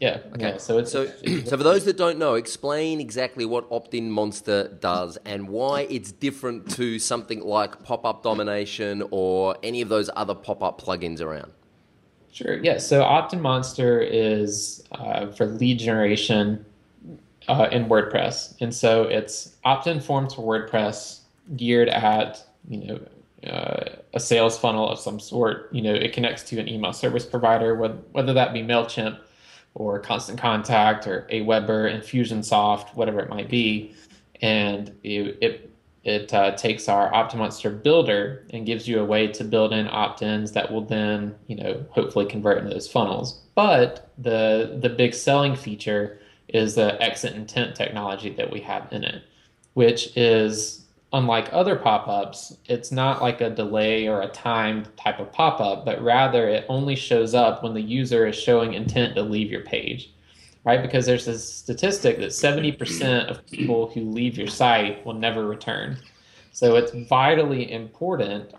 yeah. Okay. Yeah, so it's so, so for those that don't know, explain exactly what Opt-in Monster does and why it's different to something like Pop-up Domination or any of those other pop-up plugins around. Sure. Yeah. So Opt-in Monster is uh, for lead generation uh, in WordPress, and so it's opt-in forms for WordPress geared at you know uh, a sales funnel of some sort. You know, it connects to an email service provider, whether that be Mailchimp or Constant Contact or Aweber, Infusionsoft, whatever it might be, and it it, it uh, takes our OptinMonster builder and gives you a way to build in opt-ins that will then, you know, hopefully convert into those funnels. But the the big selling feature is the exit intent technology that we have in it, which is unlike other pop-ups, it's not like a delay or a timed type of pop-up, but rather it only shows up when the user is showing intent to leave your page. Right? Because there's a statistic that 70% of people who leave your site will never return. So it's vitally important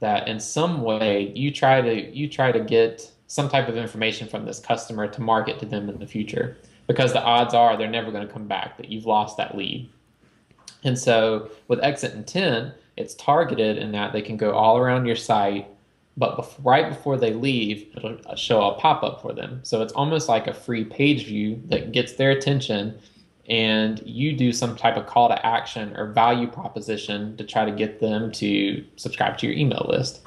that in some way you try to you try to get some type of information from this customer to market to them in the future because the odds are they're never going to come back that you've lost that lead and so with exit intent, it's targeted in that they can go all around your site, but before, right before they leave, it'll uh, show a pop up for them. So it's almost like a free page view that gets their attention, and you do some type of call to action or value proposition to try to get them to subscribe to your email list.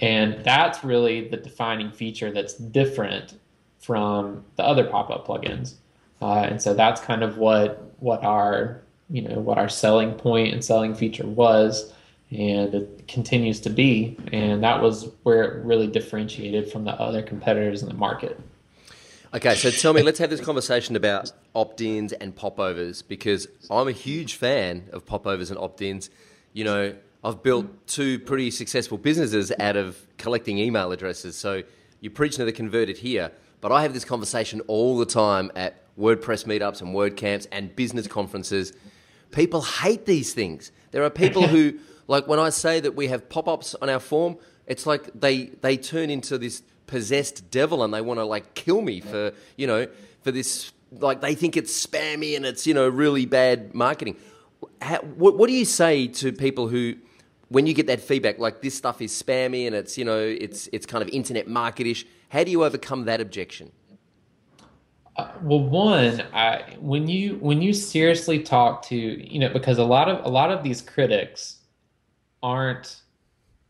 And that's really the defining feature that's different from the other pop up plugins. Uh, and so that's kind of what what our you know what our selling point and selling feature was and it continues to be and that was where it really differentiated from the other competitors in the market. Okay so tell me let's have this conversation about opt-ins and popovers because i'm a huge fan of popovers and opt-ins. You know i've built two pretty successful businesses out of collecting email addresses so you're preaching to the converted here but i have this conversation all the time at wordpress meetups and wordcamps and business conferences People hate these things. There are people who, like when I say that we have pop ups on our form, it's like they, they turn into this possessed devil and they want to like kill me for, you know, for this, like they think it's spammy and it's, you know, really bad marketing. How, what, what do you say to people who, when you get that feedback, like this stuff is spammy and it's, you know, it's, it's kind of internet marketish, how do you overcome that objection? Uh, well, one, I, when you when you seriously talk to you know because a lot of a lot of these critics aren't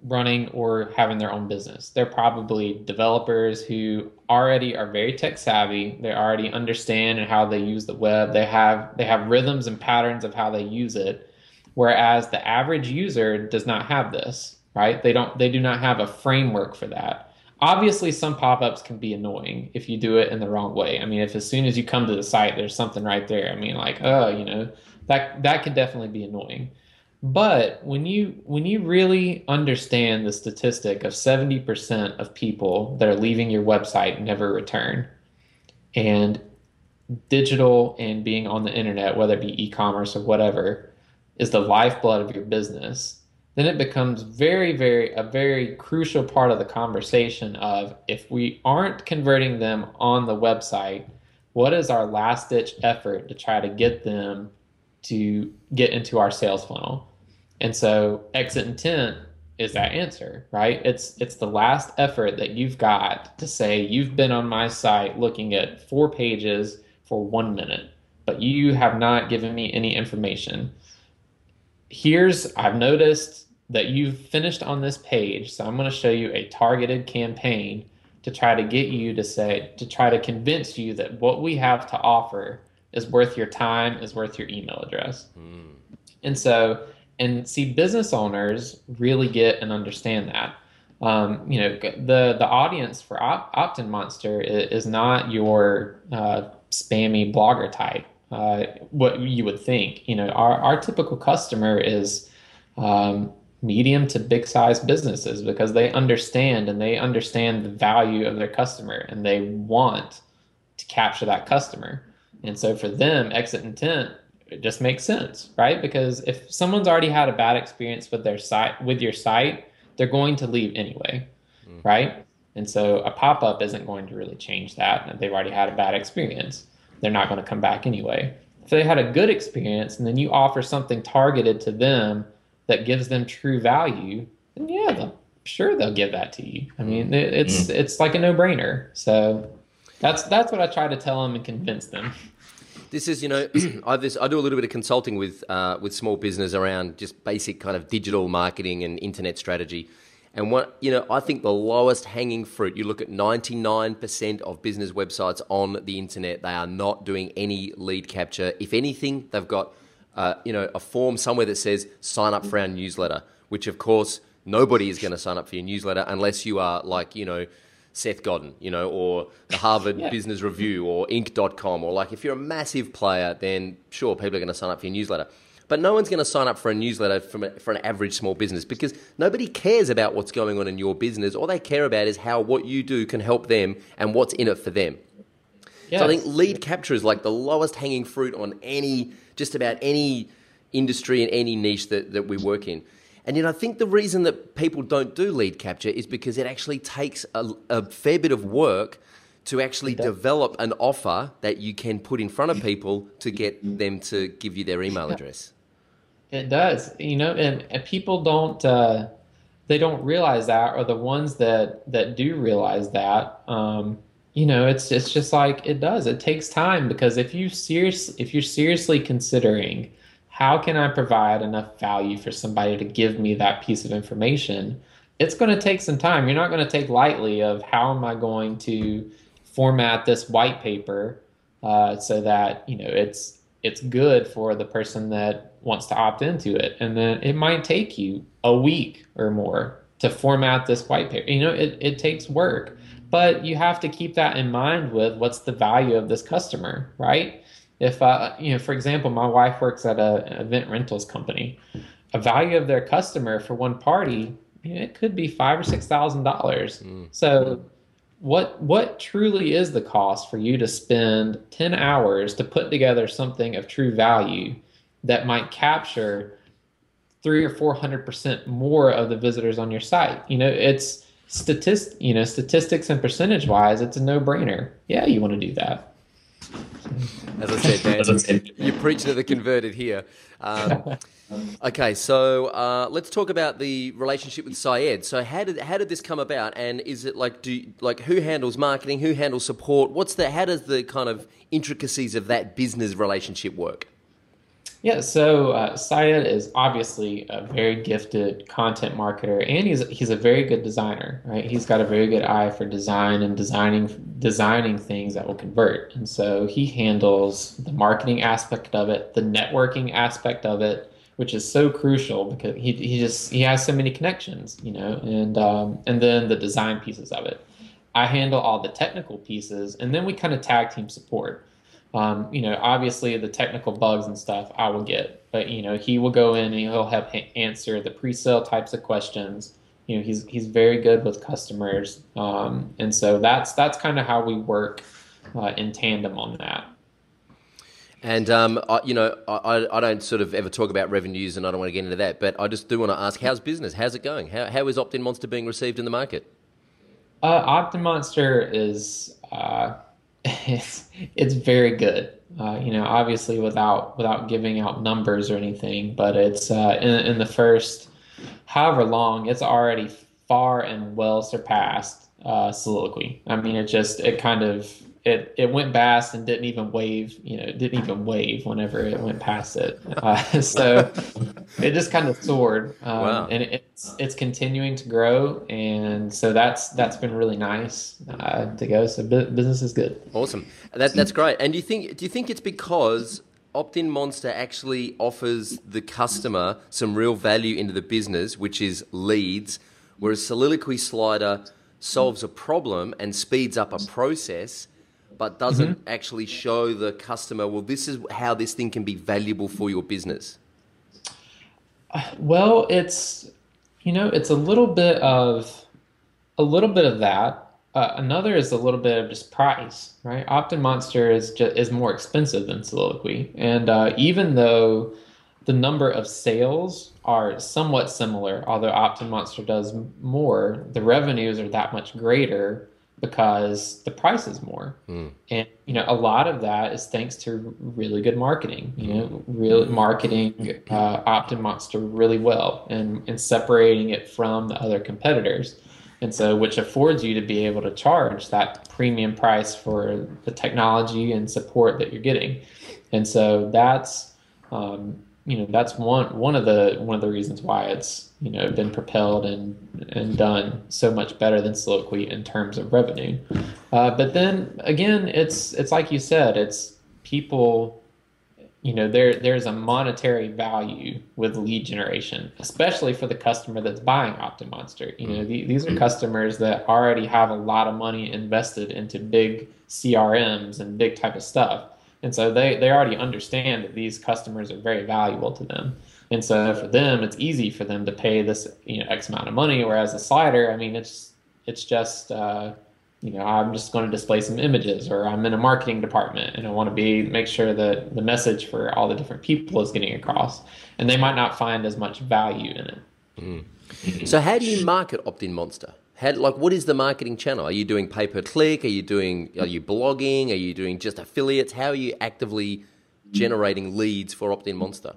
running or having their own business. They're probably developers who already are very tech savvy. They already understand how they use the web. They have they have rhythms and patterns of how they use it. Whereas the average user does not have this, right? They don't they do not have a framework for that obviously some pop-ups can be annoying if you do it in the wrong way. I mean if as soon as you come to the site there's something right there. I mean like oh you know that that could definitely be annoying. But when you when you really understand the statistic of 70% of people that are leaving your website never return and digital and being on the internet whether it be e-commerce or whatever is the lifeblood of your business then it becomes very, very, a very crucial part of the conversation of if we aren't converting them on the website, what is our last ditch effort to try to get them to get into our sales funnel? And so exit intent is that answer, right? It's it's the last effort that you've got to say you've been on my site looking at four pages for 1 minute, but you have not given me any information. Here's I've noticed that you've finished on this page. So I'm going to show you a targeted campaign to try to get you to say, to try to convince you that what we have to offer is worth your time, is worth your email address. Mm. And so, and see, business owners really get and understand that. Um, you know, the the audience for Op- OptinMonster is, is not your uh, spammy blogger type. Uh, what you would think. You know, our our typical customer is um, medium to big size businesses because they understand and they understand the value of their customer and they want to capture that customer. And so for them, exit intent it just makes sense, right? Because if someone's already had a bad experience with their site with your site, they're going to leave anyway, mm. right? And so a pop-up isn't going to really change that. They've already had a bad experience. They're not going to come back anyway. If they had a good experience and then you offer something targeted to them that gives them true value, then yeah, they'll, sure they'll give that to you. I mean, it, it's mm. it's like a no brainer. So that's that's what I try to tell them and convince them. This is, you know, I, this, I do a little bit of consulting with uh, with small business around just basic kind of digital marketing and internet strategy. And what you know, I think the lowest hanging fruit. You look at ninety nine percent of business websites on the internet; they are not doing any lead capture. If anything, they've got uh, you know a form somewhere that says sign up for our newsletter, which of course nobody is going to sign up for your newsletter unless you are like you know Seth Godin, you know, or the Harvard yeah. Business Review or Inc.com, or like if you're a massive player, then sure, people are going to sign up for your newsletter. But no one's going to sign up for a newsletter from a, for an average small business because nobody cares about what's going on in your business. All they care about is how what you do can help them and what's in it for them. Yes. So I think lead capture is like the lowest hanging fruit on any, just about any industry and any niche that, that we work in. And you know, I think the reason that people don't do lead capture is because it actually takes a, a fair bit of work to actually develop an offer that you can put in front of people to get them to give you their email address. It does, you know, and, and people don't uh, they don't realize that, or the ones that that do realize that, um, you know, it's it's just like it does. It takes time because if you serious if you're seriously considering how can I provide enough value for somebody to give me that piece of information? It's going to take some time. You're not going to take lightly of how am I going to format this white paper uh, so that you know it's it's good for the person that wants to opt into it, and then it might take you a week or more to format this white paper. You know, it, it takes work, but you have to keep that in mind with what's the value of this customer, right? if uh, you know for example my wife works at a, an event rentals company a value of their customer for one party you know, it could be five or six thousand dollars mm. so what what truly is the cost for you to spend 10 hours to put together something of true value that might capture three or four hundred percent more of the visitors on your site you know it's statist you know statistics and percentage wise it's a no-brainer yeah you want to do that as I said, man, As I said. you're preaching to the converted here. Um, okay, so uh, let's talk about the relationship with Syed. So how did how did this come about, and is it like do like who handles marketing, who handles support? What's the how does the kind of intricacies of that business relationship work? Yeah, so uh, Syed is obviously a very gifted content marketer, and he's he's a very good designer. Right, he's got a very good eye for design and designing designing things that will convert. And so he handles the marketing aspect of it, the networking aspect of it, which is so crucial because he he just he has so many connections, you know, and um, and then the design pieces of it. I handle all the technical pieces, and then we kind of tag team support. Um, you know, obviously the technical bugs and stuff I will get, but you know, he will go in and he'll have answer the pre-sale types of questions. You know, he's he's very good with customers, um, and so that's that's kind of how we work uh, in tandem on that. And um, I, you know, I, I don't sort of ever talk about revenues, and I don't want to get into that. But I just do want to ask, how's business? How's it going? How how is Opt-in Monster being received in the market? Uh, Opt-in Monster is uh, it's it's very good. Uh, you know, obviously without without giving out numbers or anything, but it's uh, in in the first however long, it's already far and well surpassed uh, soliloquy. I mean, it just it kind of it it went past and didn't even wave. You know, it didn't even wave whenever it went past it. Uh, so it just kind of soared, um, wow. and it's it's continuing to grow, and so that's that's been really nice uh, to go. So business is good. Awesome, that, that's great. And do you think do you think it's because Opt-in Monster actually offers the customer some real value into the business, which is leads, whereas Soliloquy Slider solves a problem and speeds up a process but doesn't mm-hmm. actually show the customer, well, this is how this thing can be valuable for your business? Well, it's you know, it's a little bit of a little bit of that. Uh, another is a little bit of just price, right? Opt-in Monster is just, is more expensive than Soliloquy, and uh, even though the number of sales are somewhat similar, although Opt-in Monster does more, the revenues are that much greater because the price is more. Mm. And you know, a lot of that is thanks to really good marketing. You know, real marketing uh, Opt-in Monster really well and and separating it from the other competitors. And so, which affords you to be able to charge that premium price for the technology and support that you're getting. And so that's, um, you know, that's one one of the one of the reasons why it's you know been propelled and and done so much better than Soliloquy in terms of revenue. Uh, but then again, it's it's like you said, it's people you know there there's a monetary value with lead generation especially for the customer that's buying OptinMonster you know the, these are customers that already have a lot of money invested into big crms and big type of stuff and so they they already understand that these customers are very valuable to them. And so for them it's easy for them to pay this you know x amount of money whereas a slider i mean it's it's just uh, you know i'm just going to display some images or i'm in a marketing department and i want to be make sure that the message for all the different people is getting across. And they might not find as much value in it. Mm. so how do you market opt-in monster how, like what is the marketing channel are you doing pay per click are you doing are you blogging are you doing just affiliates how are you actively generating leads for opt-in monster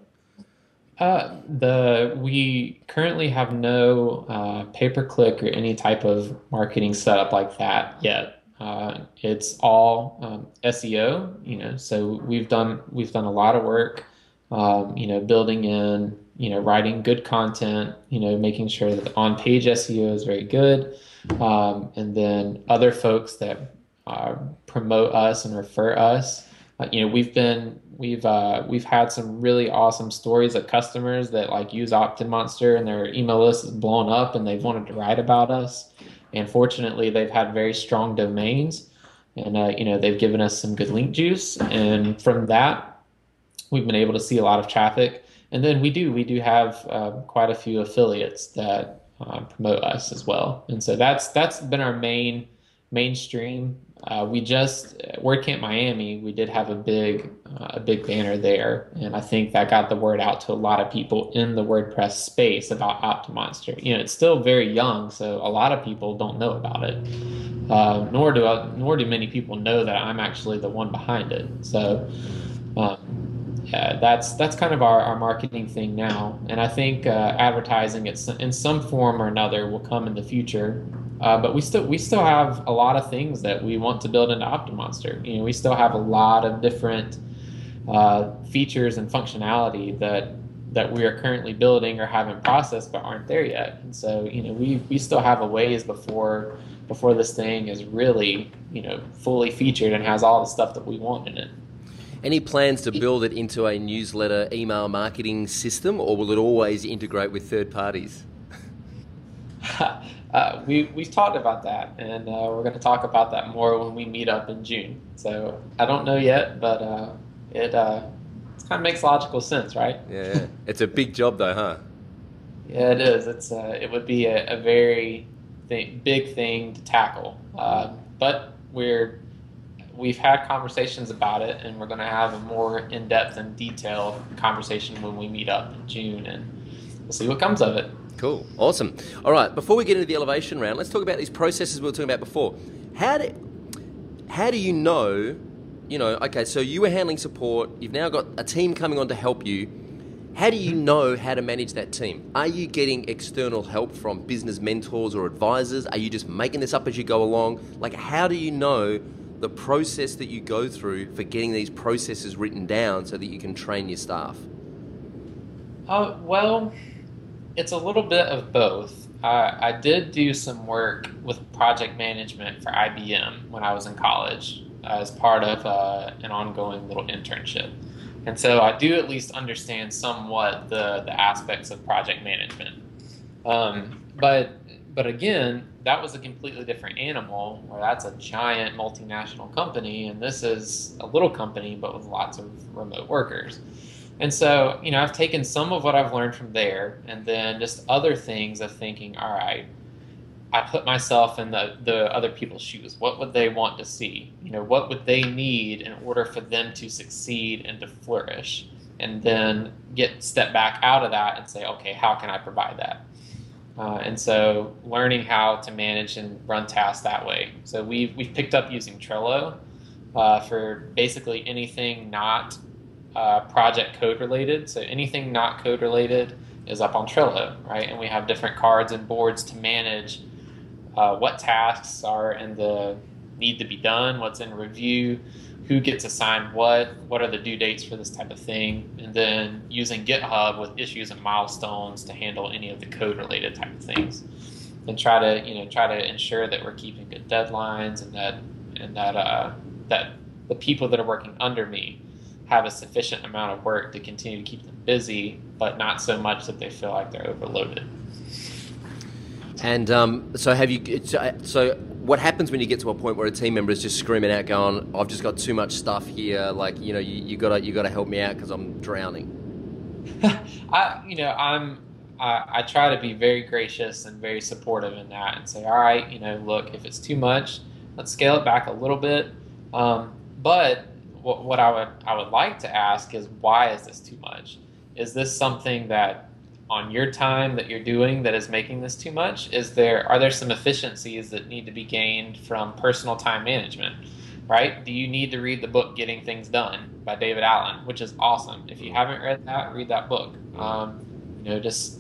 uh, the we currently have no uh, pay per click or any type of marketing setup like that yet. Uh, it's all um, SEO, you know. So we've done we've done a lot of work, um, you know, building in, you know, writing good content, you know, making sure that on page SEO is very good, um, and then other folks that uh, promote us and refer us uh, you know we've been we've uh, we've had some really awesome stories of customers that like use Monster and their email list is blown up and they've wanted to write about us. And fortunately, they've had very strong domains, and uh, you know they've given us some good link juice. And from that, we've been able to see a lot of traffic. And then we do we do have uh, quite a few affiliates that uh, promote us as well. And so that's that's been our main mainstream uh, we just WordCamp Miami. We did have a big uh, a big banner there, and I think that got the word out to a lot of people in the WordPress space about OptinMonster. You know, it's still very young, so a lot of people don't know about it. Uh, nor do I, nor do many people know that I'm actually the one behind it. So. Um, yeah, that's that's kind of our, our marketing thing now, and I think uh, advertising in some form or another will come in the future. Uh, but we still we still have a lot of things that we want to build into OptinMonster. You know, we still have a lot of different uh, features and functionality that that we are currently building or haven't processed but aren't there yet. And so, you know, we we still have a ways before before this thing is really you know fully featured and has all the stuff that we want in it. Any plans to build it into a newsletter email marketing system, or will it always integrate with third parties? uh, we we've talked about that, and uh, we're going to talk about that more when we meet up in June. So I don't know yet, but uh, it uh, kind of makes logical sense, right? Yeah, it's a big job though, huh? yeah, it is. It's uh, it would be a, a very th- big thing to tackle, uh, but we're we've had conversations about it, and we're going to have a more in depth and detailed conversation when we meet up in June, and we'll see what comes of it. Cool. Awesome. All right, before we get into the elevation round, let's talk about these processes we were talking about before. How do, how do you know, you know, okay, so you were handling support, you've now got a team coming on to help you. How do you mm-hmm. know how to manage that team? Are you getting external help from business mentors or advisors? Are you just making this up as you go along? Like, how do you know the process that you go through for getting these processes written down so that you can train your staff? Uh, well, it's a little bit of both. Uh, I did do some work with project management for IBM when I was in college as part of uh, an ongoing little internship. And so I do at least understand somewhat the, the aspects of project management. Um, but but again, that was a completely different animal where that's a giant multinational company and this is a little company but with lots of remote workers. And so, you know, I've taken some of what I've learned from there and then just other things of thinking, all right, I put myself in the, the other people's shoes. What would they want to see? You know, what would they need in order for them to succeed and to flourish? And then get step back out of that and say, okay, how can I provide that? Uh, and so learning how to manage and run tasks that way. So we've, we've picked up using Trello uh, for basically anything not uh, project code related. So anything not code related is up on Trello, right? And we have different cards and boards to manage uh, what tasks are in the need to be done, what's in review, who gets assigned what, what are the due dates for this type of thing, and then using GitHub with issues and milestones to handle any of the code related type of things, and try to you know try to ensure that we're keeping good deadlines and that and that uh, that the people that are working under me have a sufficient amount of work to continue to keep them busy, but not so much that they feel like they're overloaded. And um, so, have you? So, what happens when you get to a point where a team member is just screaming out, going, "I've just got too much stuff here. Like, you know, you, you gotta you gotta help me out because I'm drowning." I, you know, I'm. I, I try to be very gracious and very supportive in that, and say, "All right, you know, look, if it's too much, let's scale it back a little bit." Um, but what, what I would I would like to ask is, why is this too much? Is this something that on your time that you're doing that is making this too much? Is there are there some efficiencies that need to be gained from personal time management? Right? Do you need to read the book "Getting Things Done" by David Allen, which is awesome. If you haven't read that, read that book. Um, you know, just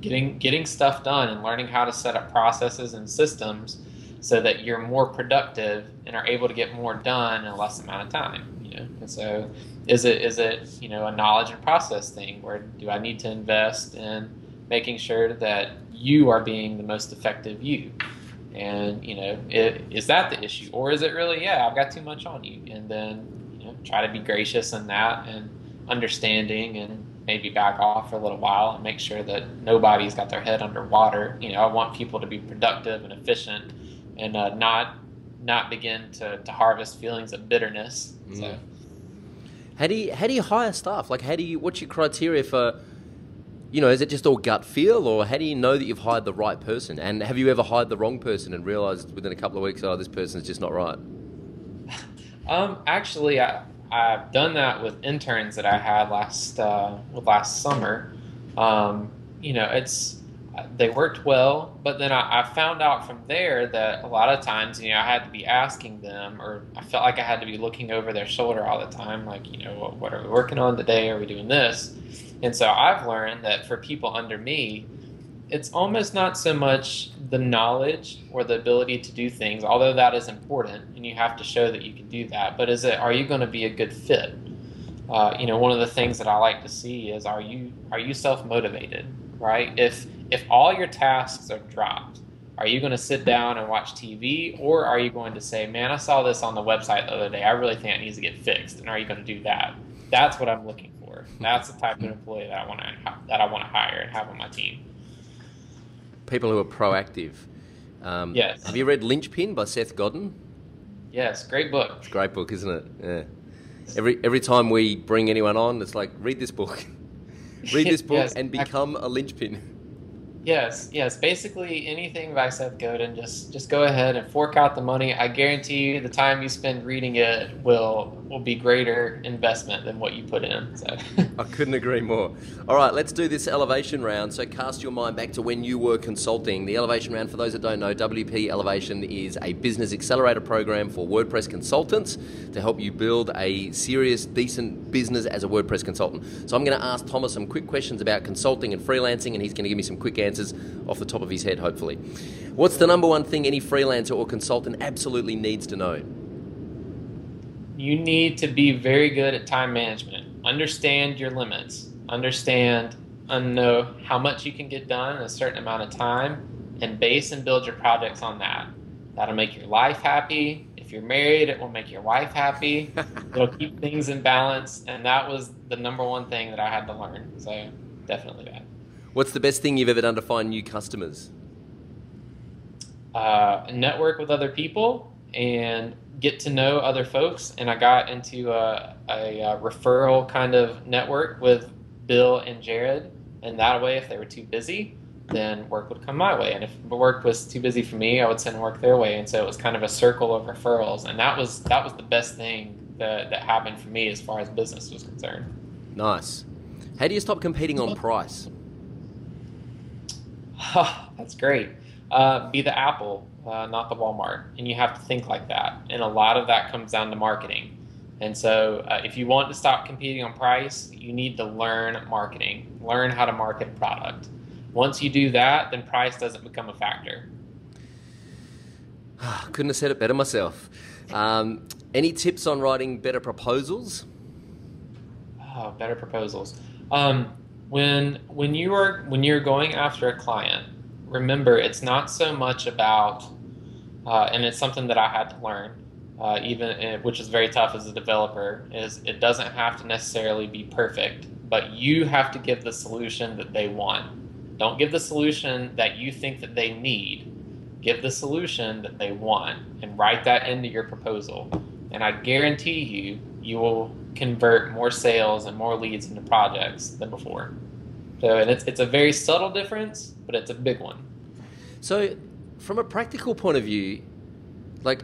getting getting stuff done and learning how to set up processes and systems so that you're more productive and are able to get more done in a less amount of time. Know, and so is it is it you know a knowledge and process thing where do I need to invest in making sure that you are being the most effective you? And you know, it, is that the issue, or is it really yeah I've got too much on you? And then you know try to be gracious in that and understanding and maybe back off for a little while and make sure that nobody's got their head underwater. You know, I want people to be productive and efficient and uh, not not begin to, to harvest feelings of bitterness. So how do you how do you hire staff? Like, how do you what's your criteria for? You know, is it just all gut feel, or how do you know that you've hired the right person? And have you ever hired the wrong person and realized within a couple of weeks, oh, this person's just not right? Um, actually, I, I've done that with interns that I had last uh, last summer. Um, you know, it's they worked well, but then I, I, found out from there that a lot of times, you know, I had to be asking them, or I felt like I had to be looking over their shoulder all the time, like, you know, what, what are we working on today? Are we doing this? And so I've learned that for people under me, it's almost not so much the knowledge or the ability to do things, although that is important, and you have to show that you can do that. But is it, are you going to be a good fit? Uh, you know, one of the things that I like to see is, are you are you self motivated? Right? If if all your tasks are dropped, are you going to sit down and watch TV, or are you going to say, "Man, I saw this on the website the other day. I really think it needs to get fixed," and are you going to do that? That's what I'm looking for. That's the type of employee that I want to that I want to hire and have on my team. People who are proactive. Um, yes. Have you read Linchpin by Seth Godin? Yes, great book. It's a great book, isn't it? Yeah. Every every time we bring anyone on, it's like read this book, read this book, yes, and become a linchpin. Yes, yes. Basically, anything by Seth Godin, just just go ahead and fork out the money. I guarantee you, the time you spend reading it will will be greater investment than what you put in. So. I couldn't agree more. All right, let's do this elevation round. So cast your mind back to when you were consulting. The elevation round, for those that don't know, WP Elevation is a business accelerator program for WordPress consultants to help you build a serious, decent business as a WordPress consultant. So I'm going to ask Thomas some quick questions about consulting and freelancing, and he's going to give me some quick answers answers off the top of his head, hopefully. What's the number one thing any freelancer or consultant absolutely needs to know? You need to be very good at time management. Understand your limits. Understand and know how much you can get done in a certain amount of time and base and build your projects on that. That'll make your life happy. If you're married, it will make your wife happy. It'll keep things in balance. And that was the number one thing that I had to learn. So definitely that. What's the best thing you've ever done to find new customers? Uh, network with other people and get to know other folks. And I got into a, a, a, referral kind of network with Bill and Jared. And that way, if they were too busy, then work would come my way. And if work was too busy for me, I would send work their way. And so it was kind of a circle of referrals. And that was that was the best thing that, that happened for me as far as business was concerned. Nice. How do you stop competing on price? Oh, that's great. Uh, be the Apple, uh, not the Walmart. And you have to think like that. And a lot of that comes down to marketing. And so, uh, if you want to stop competing on price, you need to learn marketing, learn how to market a product. Once you do that, then price doesn't become a factor. Couldn't have said it better myself. Um, any tips on writing better proposals? Oh, better proposals. Um, when when you are when you're going after a client, remember it's not so much about, uh, and it's something that I had to learn, uh, even uh, which is very tough as a developer. Is it doesn't have to necessarily be perfect, but you have to give the solution that they want. Don't give the solution that you think that they need. Give the solution that they want, and write that into your proposal. And I guarantee you, you will convert more sales and more leads into projects than before. So, and it's it's a very subtle difference, but it's a big one. So, from a practical point of view, like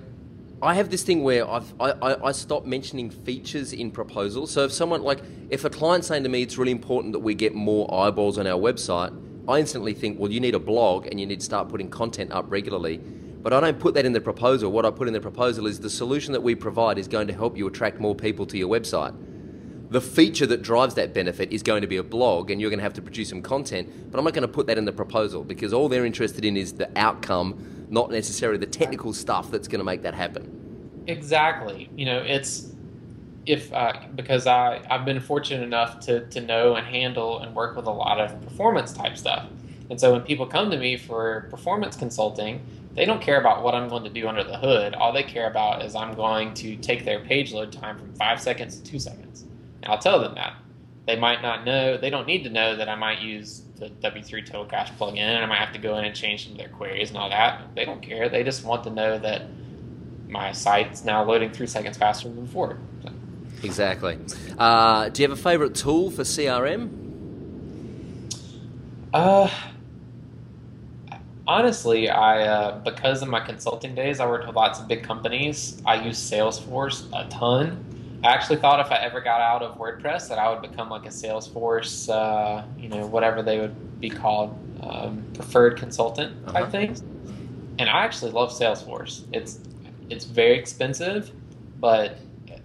I have this thing where I've, I, I, I stop mentioning features in proposals. So if someone like if a client's saying to me it's really important that we get more eyeballs on our website, I instantly think, well, you need a blog and you need to start putting content up regularly. But I don't put that in the proposal. What I put in the proposal is the solution that we provide is going to help you attract more people to your website. The feature that drives that benefit is going to be a blog, and you're going to have to produce some content. But I'm not going to put that in the proposal because all they're interested in is the outcome, not necessarily the technical stuff that's going to make that happen. Exactly. You know, it's if uh, because I I've been fortunate enough to to know and handle and work with a lot of performance type stuff. And so when people come to me for performance consulting, they don't care about what I'm going to do under the hood. All they care about is I'm going to take their page load time from five seconds to two seconds. And I'll tell them that. They might not know, they don't need to know that I might use the W3 Total Cache plugin and I might have to go in and change some of their queries and all that. They don't care. They just want to know that my site's now loading three seconds faster than before. So. Exactly. Uh, do you have a favorite tool for CRM? Uh, honestly, I uh, because of my consulting days, I worked with lots of big companies. I use Salesforce a ton. I actually thought if I ever got out of WordPress that I would become like a Salesforce, uh, you know, whatever they would be called, um, preferred consultant type uh-huh. things. And I actually love Salesforce. It's it's very expensive, but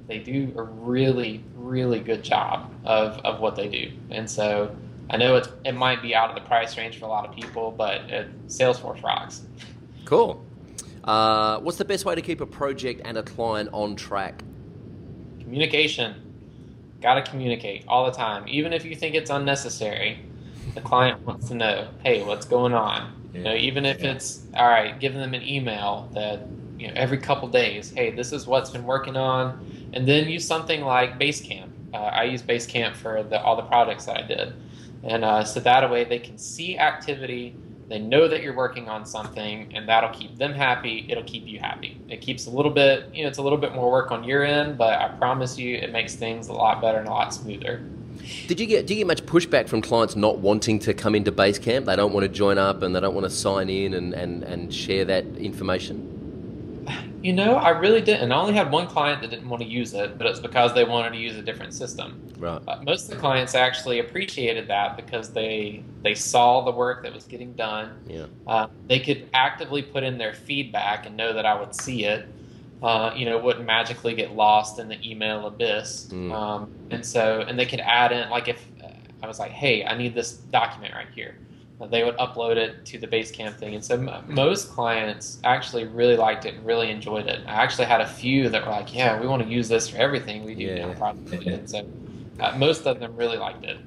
they do a really really good job of, of what they do. And so I know it's it might be out of the price range for a lot of people, but it, Salesforce rocks. Cool. Uh, what's the best way to keep a project and a client on track? Communication. Got to communicate all the time, even if you think it's unnecessary. The client wants to know, hey, what's going on? Yeah. You know, even if yeah. it's all right, giving them an email that you know every couple days, hey, this is what's been working on, and then use something like Basecamp. Uh, I use Basecamp for the, all the projects that I did, and uh, so that way they can see activity they know that you're working on something, and that'll keep them happy. It'll keep you happy. It keeps a little bit, you know, it's a little bit more work on your end, but I promise you, it makes things a lot better and a lot smoother. Did you get do you get much pushback from clients not wanting to come into Basecamp? They don't want to join up and they don't want to sign in and, and, and share that information? You know, I really didn't. I only had one client that didn't want to use it, but it's because they wanted to use a different system. Right. Uh, most of the clients actually appreciated that because they they saw the work that was getting done. Yeah. Uh, they could actively put in their feedback and know that I would see it. Uh, you know, wouldn't magically get lost in the email abyss. Mm. Um, and so, and they could add in, like, if I was like, hey, I need this document right here they would upload it to the Basecamp thing. And so m- most clients actually really liked it and really enjoyed it. I actually had a few that were like, yeah, we want to use this for everything we do yeah. now. So uh, most of them really liked it.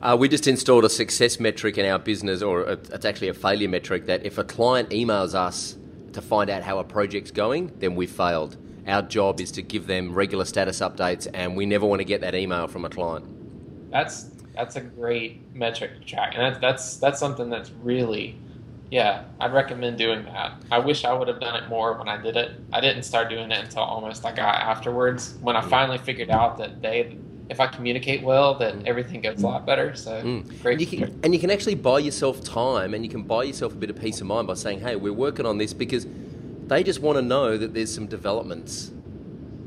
Uh, we just installed a success metric in our business, or a, it's actually a failure metric, that if a client emails us to find out how a project's going, then we've failed. Our job is to give them regular status updates, and we never want to get that email from a client. That's that's a great metric to track, and that's that's that's something that's really, yeah, I'd recommend doing that. I wish I would have done it more when I did it. I didn't start doing it until almost I got afterwards when I finally figured out that they if I communicate well, then everything gets a lot better. So mm. great. And you, can, and you can actually buy yourself time and you can buy yourself a bit of peace of mind by saying, hey, we're working on this because they just want to know that there's some developments.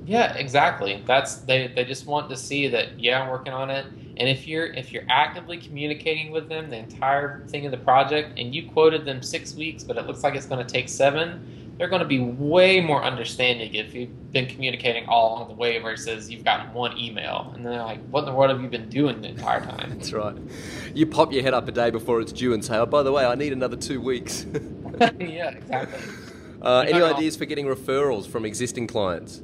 Yeah, exactly. That's they, they just want to see that, yeah, I'm working on it. And if you're if you're actively communicating with them the entire thing of the project, and you quoted them six weeks, but it looks like it's going to take seven, they're going to be way more understanding if you've been communicating all along the way versus you've gotten one email and they're like, "What in the world have you been doing the entire time?" That's right. You pop your head up a day before it's due and say, "Oh, by the way, I need another two weeks." yeah, exactly. Uh, any ideas for getting referrals from existing clients?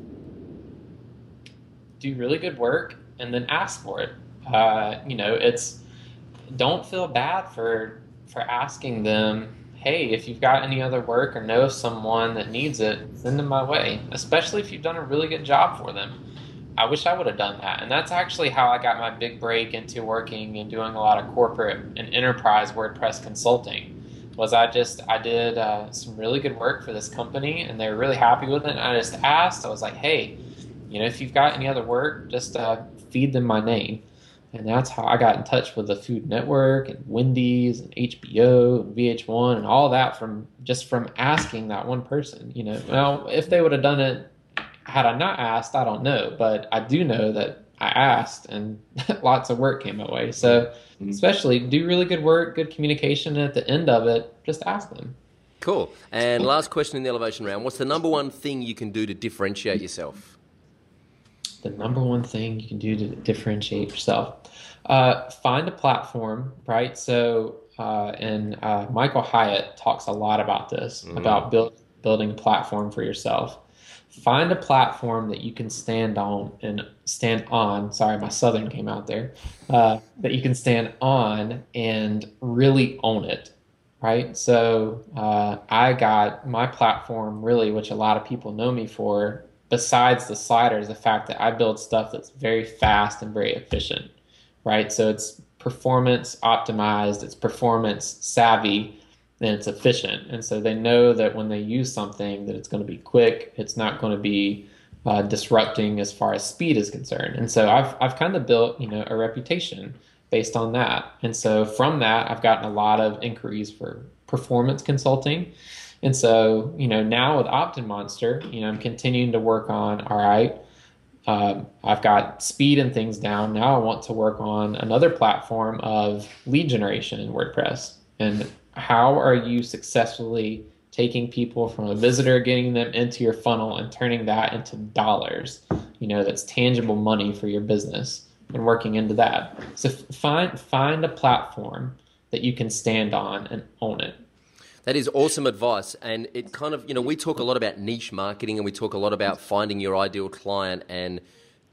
Do really good work and then ask for it. Uh, you know, it's don't feel bad for for asking them hey, if you've got any other work or know someone that needs it, send them my way, especially if you've done a really good job for them. I wish I would have done that. And that's actually how I got my big break into working and doing a lot of corporate and enterprise WordPress consulting. Was I just I did uh, some really good work for this company and they were really happy with it. And I just asked, I was like, hey, you know, if you've got any other work, just uh, feed them my name. And that's how I got in touch with the Food Network and Wendy's and HBO and VH1 and all that from just from asking that one person. You know, now if they would have done it had I not asked, I don't know, but I do know that I asked and lots of work came my way. So, mm-hmm. especially do really good work, good communication. And at the end of it, just ask them. Cool. And last question in the elevation round What's the number one thing you can do to differentiate yourself? The number one thing you can do to differentiate yourself uh, find a platform, right? So, uh, and uh, Michael Hyatt talks a lot about this, mm-hmm. about build, building a platform for yourself find a platform that you can stand on and stand on sorry my southern came out there uh, that you can stand on and really own it right so uh, i got my platform really which a lot of people know me for besides the sliders the fact that i build stuff that's very fast and very efficient right so it's performance optimized it's performance savvy and it's efficient. And so they know that when they use something that it's going to be quick, it's not going to be uh, disrupting as far as speed is concerned. And so I've I've kind of built you know a reputation based on that. And so from that, I've gotten a lot of inquiries for performance consulting. And so you know now with OptinMonster, you know I'm continuing to work on all right. Um, I've got speed and things down. Now I want to work on another platform of lead generation in WordPress. And how are you successfully taking people from a visitor, getting them into your funnel, and turning that into dollars? You know, that's tangible money for your business and working into that. So find find a platform that you can stand on and own it. That is awesome advice. And it kind of, you know, we talk a lot about niche marketing and we talk a lot about finding your ideal client and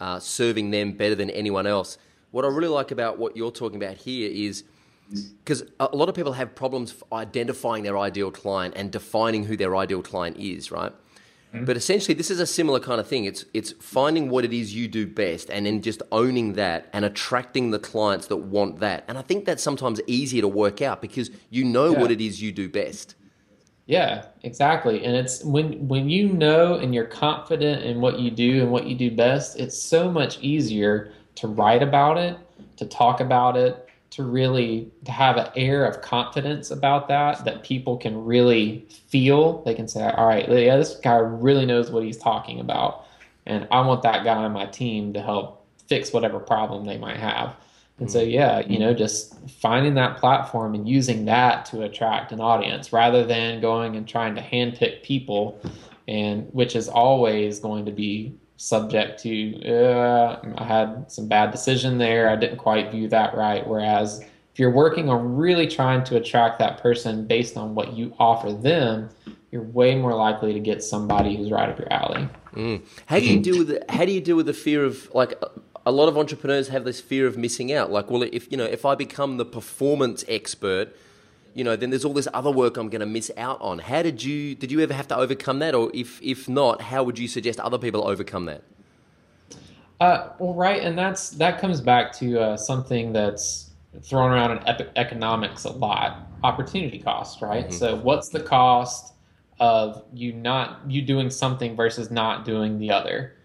uh, serving them better than anyone else. What I really like about what you're talking about here is because a lot of people have problems identifying their ideal client and defining who their ideal client is, right? Mm-hmm. But essentially, this is a similar kind of thing. It's it's finding what it is you do best, and then just owning that and attracting the clients that want that. And I think that's sometimes easier to work out because you know yeah. what it is you do best. Yeah, exactly. And it's when when you know and you're confident in what you do and what you do best, it's so much easier to write about it, to talk about it, to really to have an air of confidence about that that people can really feel. They can say all right yeah this guy really knows what he's talking about and i want that guy on my team to help fix whatever problem they might have. And so mm-hmm. yeah you know mm-hmm. just finding that platform and using that to attract an audience rather than going and trying to handpick people and which is always going to be subject to uh, I had some bad decision there. I didn't quite view that right. Whereas if you're working on really trying to attract that person based on what you offer them, you're way more likely to get somebody who's right up your alley. Mm. How do you deal with the, how do you deal with the fear of like a lot of entrepreneurs have this fear of missing out. Like, well, if you know, if I become the performance expert, you know, then there's all this other work I'm going to miss out on. How did you did you ever have to overcome that, or if if not, how would you suggest other people overcome that? Uh, well, right, and that's that comes back to uh, something that's thrown around in economics a lot: opportunity cost, right? Mm-hmm. So, what's the cost of you not you doing something versus not doing the other?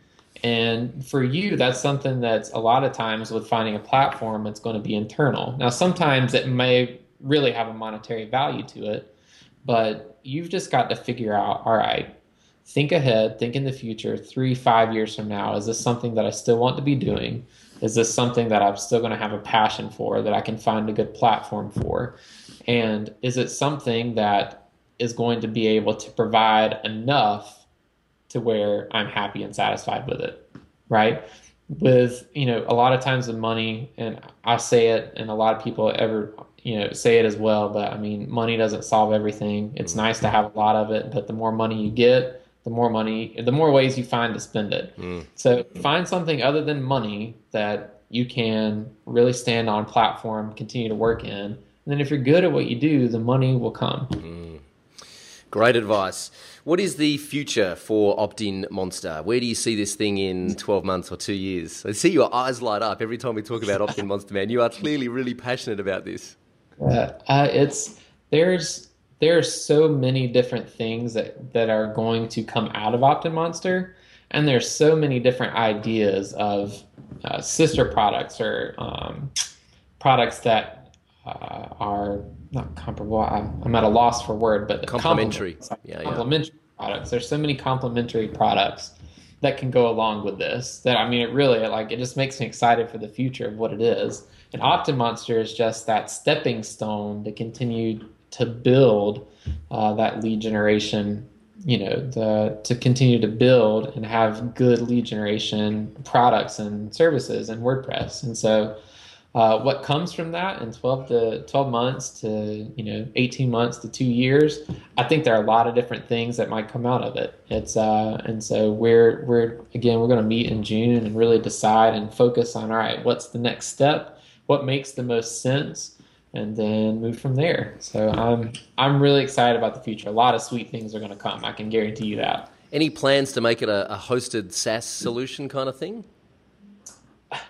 And for you, that's something that's a lot of times with finding a platform, it's going to be internal. Now, sometimes it may really have a monetary value to it. But you've just got to figure out all right, think ahead, think in the future, three, five years from now. Is this something that I still want to be doing? Is this something that I'm still going to have a passion for, that I can find a good platform for? And is it something that is going to be able to provide enough to where I'm happy and satisfied with it? Right? with you know a lot of times the money and i say it and a lot of people ever you know say it as well, but I mean, money doesn't solve everything. It's nice to have a lot of it, but the more money you get, the more money, the more ways you find to spend it. Mm. So find something other than money that you can really stand on platform, continue to work in. And then if you're good at what you do, the money will come. Mm. Great advice. What is the future for Optin Monster? Where do you see this thing in 12 months or two years? I see your eyes light up every time we talk about Optin Monster, man. You are clearly really passionate about this. Uh, uh, it's there's there are so many different things that, that are going to come out of Optin Monster, and there's so many different ideas of uh, sister products or um, products that uh, are not comparable. I'm, I'm, at a loss for word, but complementary. Yeah, complementary yeah. products. There's so many complementary products that can go along with this that I mean, it really like it just makes me excited for the future of what it is. And Optin Monster is just that stepping stone to continue to build uh, that lead generation you know the to continue to build and have good lead generation products and services in WordPress. And so, uh, what comes from that in 12 to 12 months to you know 18 months to two years, I think there are a lot of different things that might come out of it. It's uh, and so we're we're again we're going to meet in June and really decide and focus on all right what's the next step, what makes the most sense and then move from there. So I'm I'm really excited about the future. A lot of sweet things are going to come. I can guarantee you that. Any plans to make it a, a, hosted SaaS solution kind of thing?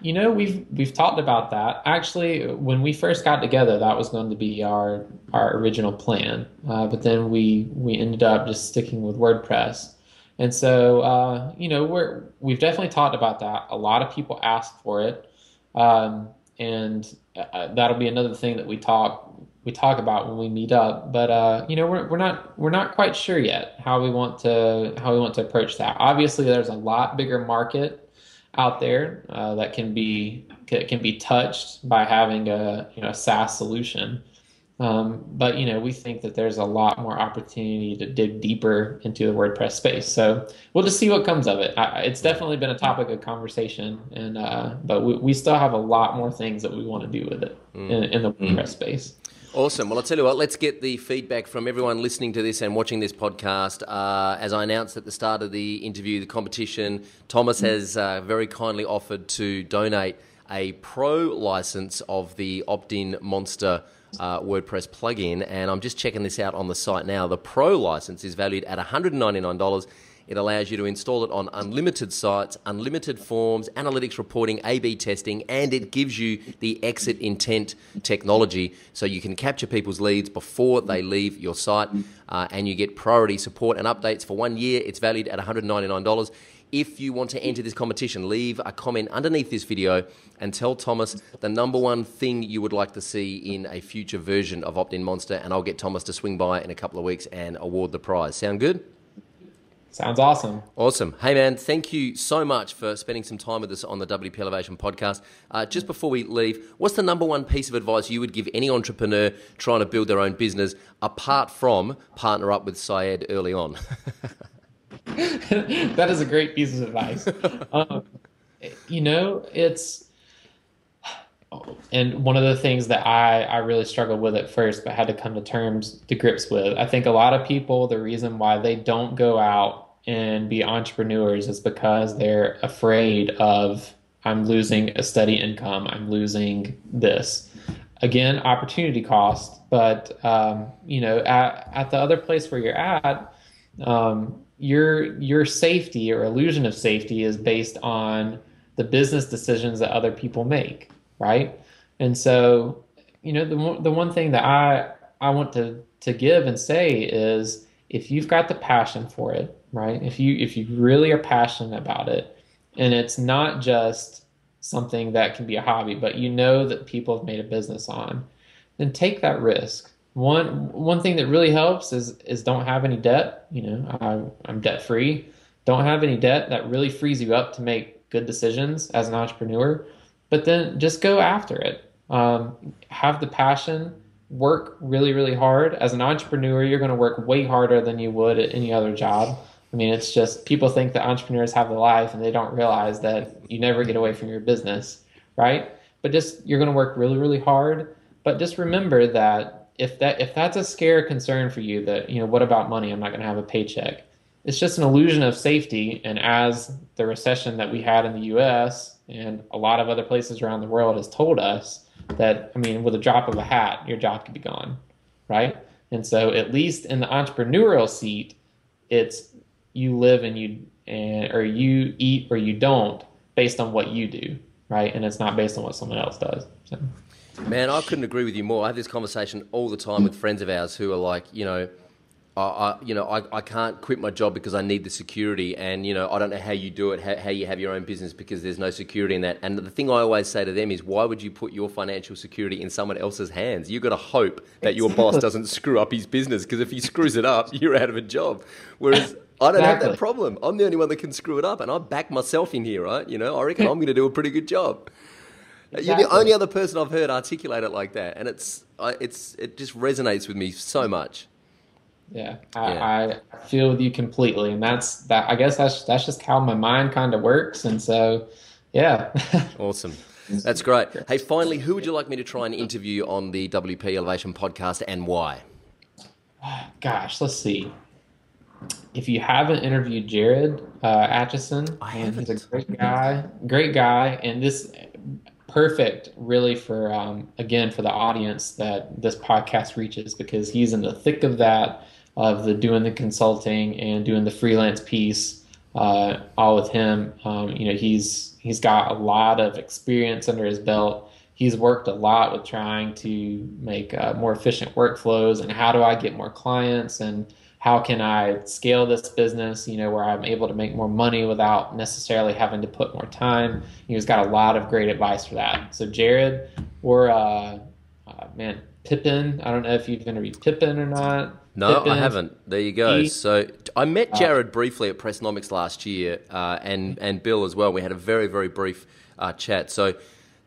You know, we've we've talked about that. Actually, when we first got together, that was going to be our our original plan. Uh, but then we we ended up just sticking with WordPress. And so, uh, you know, we're we've definitely talked about that. A lot of people ask for it. Um, and uh, that'll be another thing that we talk we talk about when we meet up. But uh, you know, we're we're not we're not quite sure yet how we want to how we want to approach that. Obviously, there's a lot bigger market out there uh, that can be can be touched by having a you know a SaaS solution. Um, but you know, we think that there's a lot more opportunity to dig deeper into the WordPress space. So we'll just see what comes of it. I, it's definitely been a topic of conversation, and uh, but we, we still have a lot more things that we want to do with it mm. in, in, the WordPress mm. space. Awesome. Well, I'll tell you what, let's get the feedback from everyone listening to this and watching this podcast. Uh, as I announced at the start of the interview, the competition, Thomas has uh, very kindly offered to donate a pro license of the Optin Monster uh, WordPress plugin, and I'm just checking this out on the site now. The Pro license is valued at $199. It allows you to install it on unlimited sites, unlimited forms, analytics reporting, A B testing, and it gives you the exit intent technology so you can capture people's leads before they leave your site uh, and you get priority support and updates for one year. It's valued at $199. If you want to enter this competition, leave a comment underneath this video and tell Thomas the number one thing you would like to see in a future version of Optin Monster, and I'll get Thomas to swing by in a couple of weeks and award the prize. Sound good? Sounds awesome. Awesome. Hey, man, thank you so much for spending some time with us on the WP Elevation podcast. Uh, just before we leave, what's the number one piece of advice you would give any entrepreneur trying to build their own business apart from partner up with Syed early on? that is a great piece of advice. Um, you know, it's and one of the things that I, I really struggled with at first, but had to come to terms to grips with. I think a lot of people, the reason why they don't go out and be entrepreneurs is because they're afraid of I'm losing a steady income, I'm losing this. Again, opportunity cost, but um, you know, at, at the other place where you're at, um, your your safety or illusion of safety is based on the business decisions that other people make, right? And so, you know, the the one thing that I I want to to give and say is if you've got the passion for it, right? If you if you really are passionate about it, and it's not just something that can be a hobby, but you know that people have made a business on, then take that risk one one thing that really helps is is don't have any debt. You know, I, I'm debt free. Don't have any debt. That really frees you up to make good decisions as an entrepreneur. But then just go after it. Um, have the passion. Work really really hard. As an entrepreneur, you're going to work way harder than you would at any other job. I mean, it's just people think that entrepreneurs have the life and they don't realize that you never get away from your business, right? But just you're going to work really really hard but just remember that if that if that's a scare concern for you, that you know, what about money? I'm not going to have a paycheck. It's just an illusion of safety. And as the recession that we had in the U.S. and a lot of other places around the world has told us that, I mean, with a drop of a hat, your job could be gone, right? And so, at least in the entrepreneurial seat, it's you live and you and or you eat or you don't based on what you do, right? And it's not based on what someone else does. So. Man, I couldn't agree with you more. I have this conversation all the time with friends of ours who are like, you know, I, I you know, I, I can't quit my job because I need the security, and you know, I don't know how you do it, how, how you have your own business because there's no security in that. And the thing I always say to them is, why would you put your financial security in someone else's hands? You've got to hope that your boss doesn't screw up his business because if he screws it up, you're out of a job. Whereas I don't exactly. have that problem. I'm the only one that can screw it up, and I back myself in here, right? You know, I reckon I'm going to do a pretty good job. Exactly. You're the only other person I've heard articulate it like that, and it's it's it just resonates with me so much. Yeah, I, yeah. I feel with you completely, and that's that. I guess that's that's just how my mind kind of works, and so yeah. awesome. That's great. Hey, finally, who would you like me to try and interview on the WP Elevation podcast, and why? Gosh, let's see if you haven't interviewed Jared uh, Atchison, I haven't. he's a great guy, great guy, and this perfect really for um, again for the audience that this podcast reaches because he's in the thick of that of the doing the consulting and doing the freelance piece uh, all with him. Um, you know, he's he's got a lot of experience under his belt. He's worked a lot with trying to make uh, more efficient workflows and how do I get more clients and how can I scale this business, you know, where I'm able to make more money without necessarily having to put more time. He's got a lot of great advice for that. So Jared or uh, uh, man, Pippin. I don't know if you've interviewed Pippin or not. No, Pippin, I haven't. There you go. He, so I met uh, Jared briefly at Pressnomics last year, uh, and and Bill as well. We had a very very brief uh, chat. So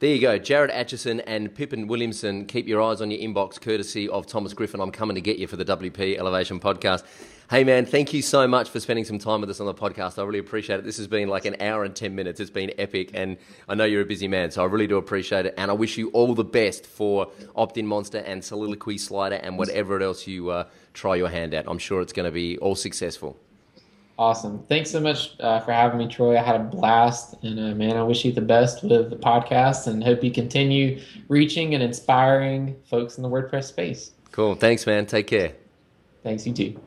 there you go. Jared Atchison and Pippin Williamson. Keep your eyes on your inbox, courtesy of Thomas Griffin. I'm coming to get you for the WP Elevation podcast. Hey, man, thank you so much for spending some time with us on the podcast. I really appreciate it. This has been like an hour and 10 minutes. It's been epic, and I know you're a busy man, so I really do appreciate it. And I wish you all the best for Optin Monster and Soliloquy Slider and whatever else you uh, try your hand at. I'm sure it's going to be all successful. Awesome. Thanks so much uh, for having me, Troy. I had a blast. And uh, man, I wish you the best with the podcast and hope you continue reaching and inspiring folks in the WordPress space. Cool. Thanks, man. Take care. Thanks, you too.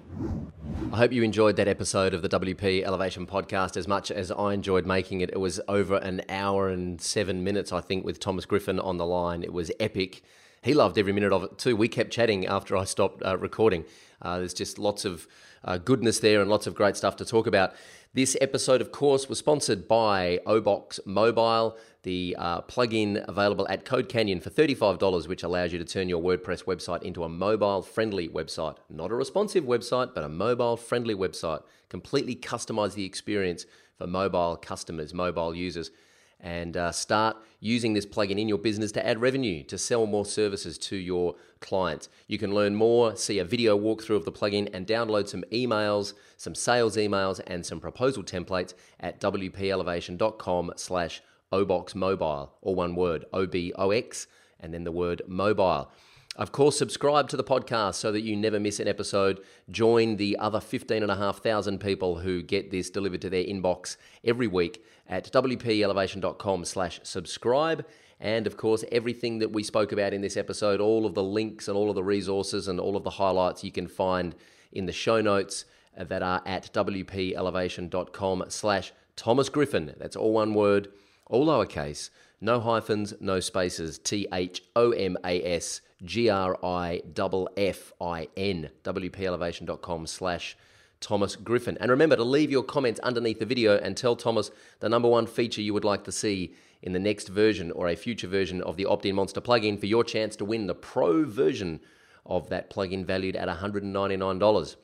I hope you enjoyed that episode of the WP Elevation podcast as much as I enjoyed making it. It was over an hour and seven minutes, I think, with Thomas Griffin on the line. It was epic. He loved every minute of it too. We kept chatting after I stopped uh, recording. Uh, there's just lots of uh, goodness there and lots of great stuff to talk about. This episode, of course, was sponsored by Obox Mobile, the uh, plugin available at Code Canyon for $35, which allows you to turn your WordPress website into a mobile friendly website. Not a responsive website, but a mobile friendly website. Completely customize the experience for mobile customers, mobile users and uh, start using this plugin in your business to add revenue, to sell more services to your clients. You can learn more, see a video walkthrough of the plugin, and download some emails, some sales emails, and some proposal templates at wpelevation.com slash oboxmobile, or one word, O-B-O-X, and then the word mobile. Of course, subscribe to the podcast so that you never miss an episode. Join the other 15,500 people who get this delivered to their inbox every week at wpelevation.com slash subscribe. And of course, everything that we spoke about in this episode, all of the links and all of the resources and all of the highlights you can find in the show notes uh, that are at wpelevation.com slash Thomas Griffin. That's all one word, all lowercase, no hyphens, no spaces, T H O M A S G R I F F I N, wpelevation.com slash Thomas Griffin. And remember to leave your comments underneath the video and tell Thomas the number one feature you would like to see in the next version or a future version of the Optin Monster plugin for your chance to win the pro version of that plugin valued at $199.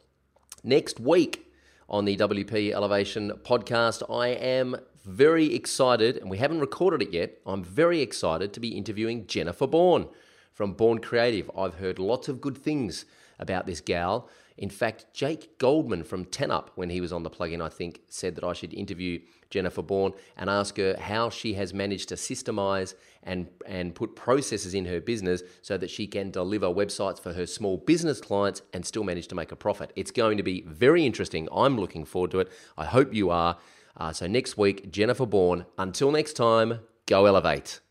Next week on the WP Elevation podcast, I am very excited, and we haven't recorded it yet. I'm very excited to be interviewing Jennifer Bourn from Bourn Creative. I've heard lots of good things about this gal. In fact, Jake Goldman from 10up, when he was on the plugin, I think, said that I should interview Jennifer Bourn and ask her how she has managed to systemize and, and put processes in her business so that she can deliver websites for her small business clients and still manage to make a profit. It's going to be very interesting. I'm looking forward to it. I hope you are. Uh, so next week, Jennifer Bourn. Until next time, go elevate.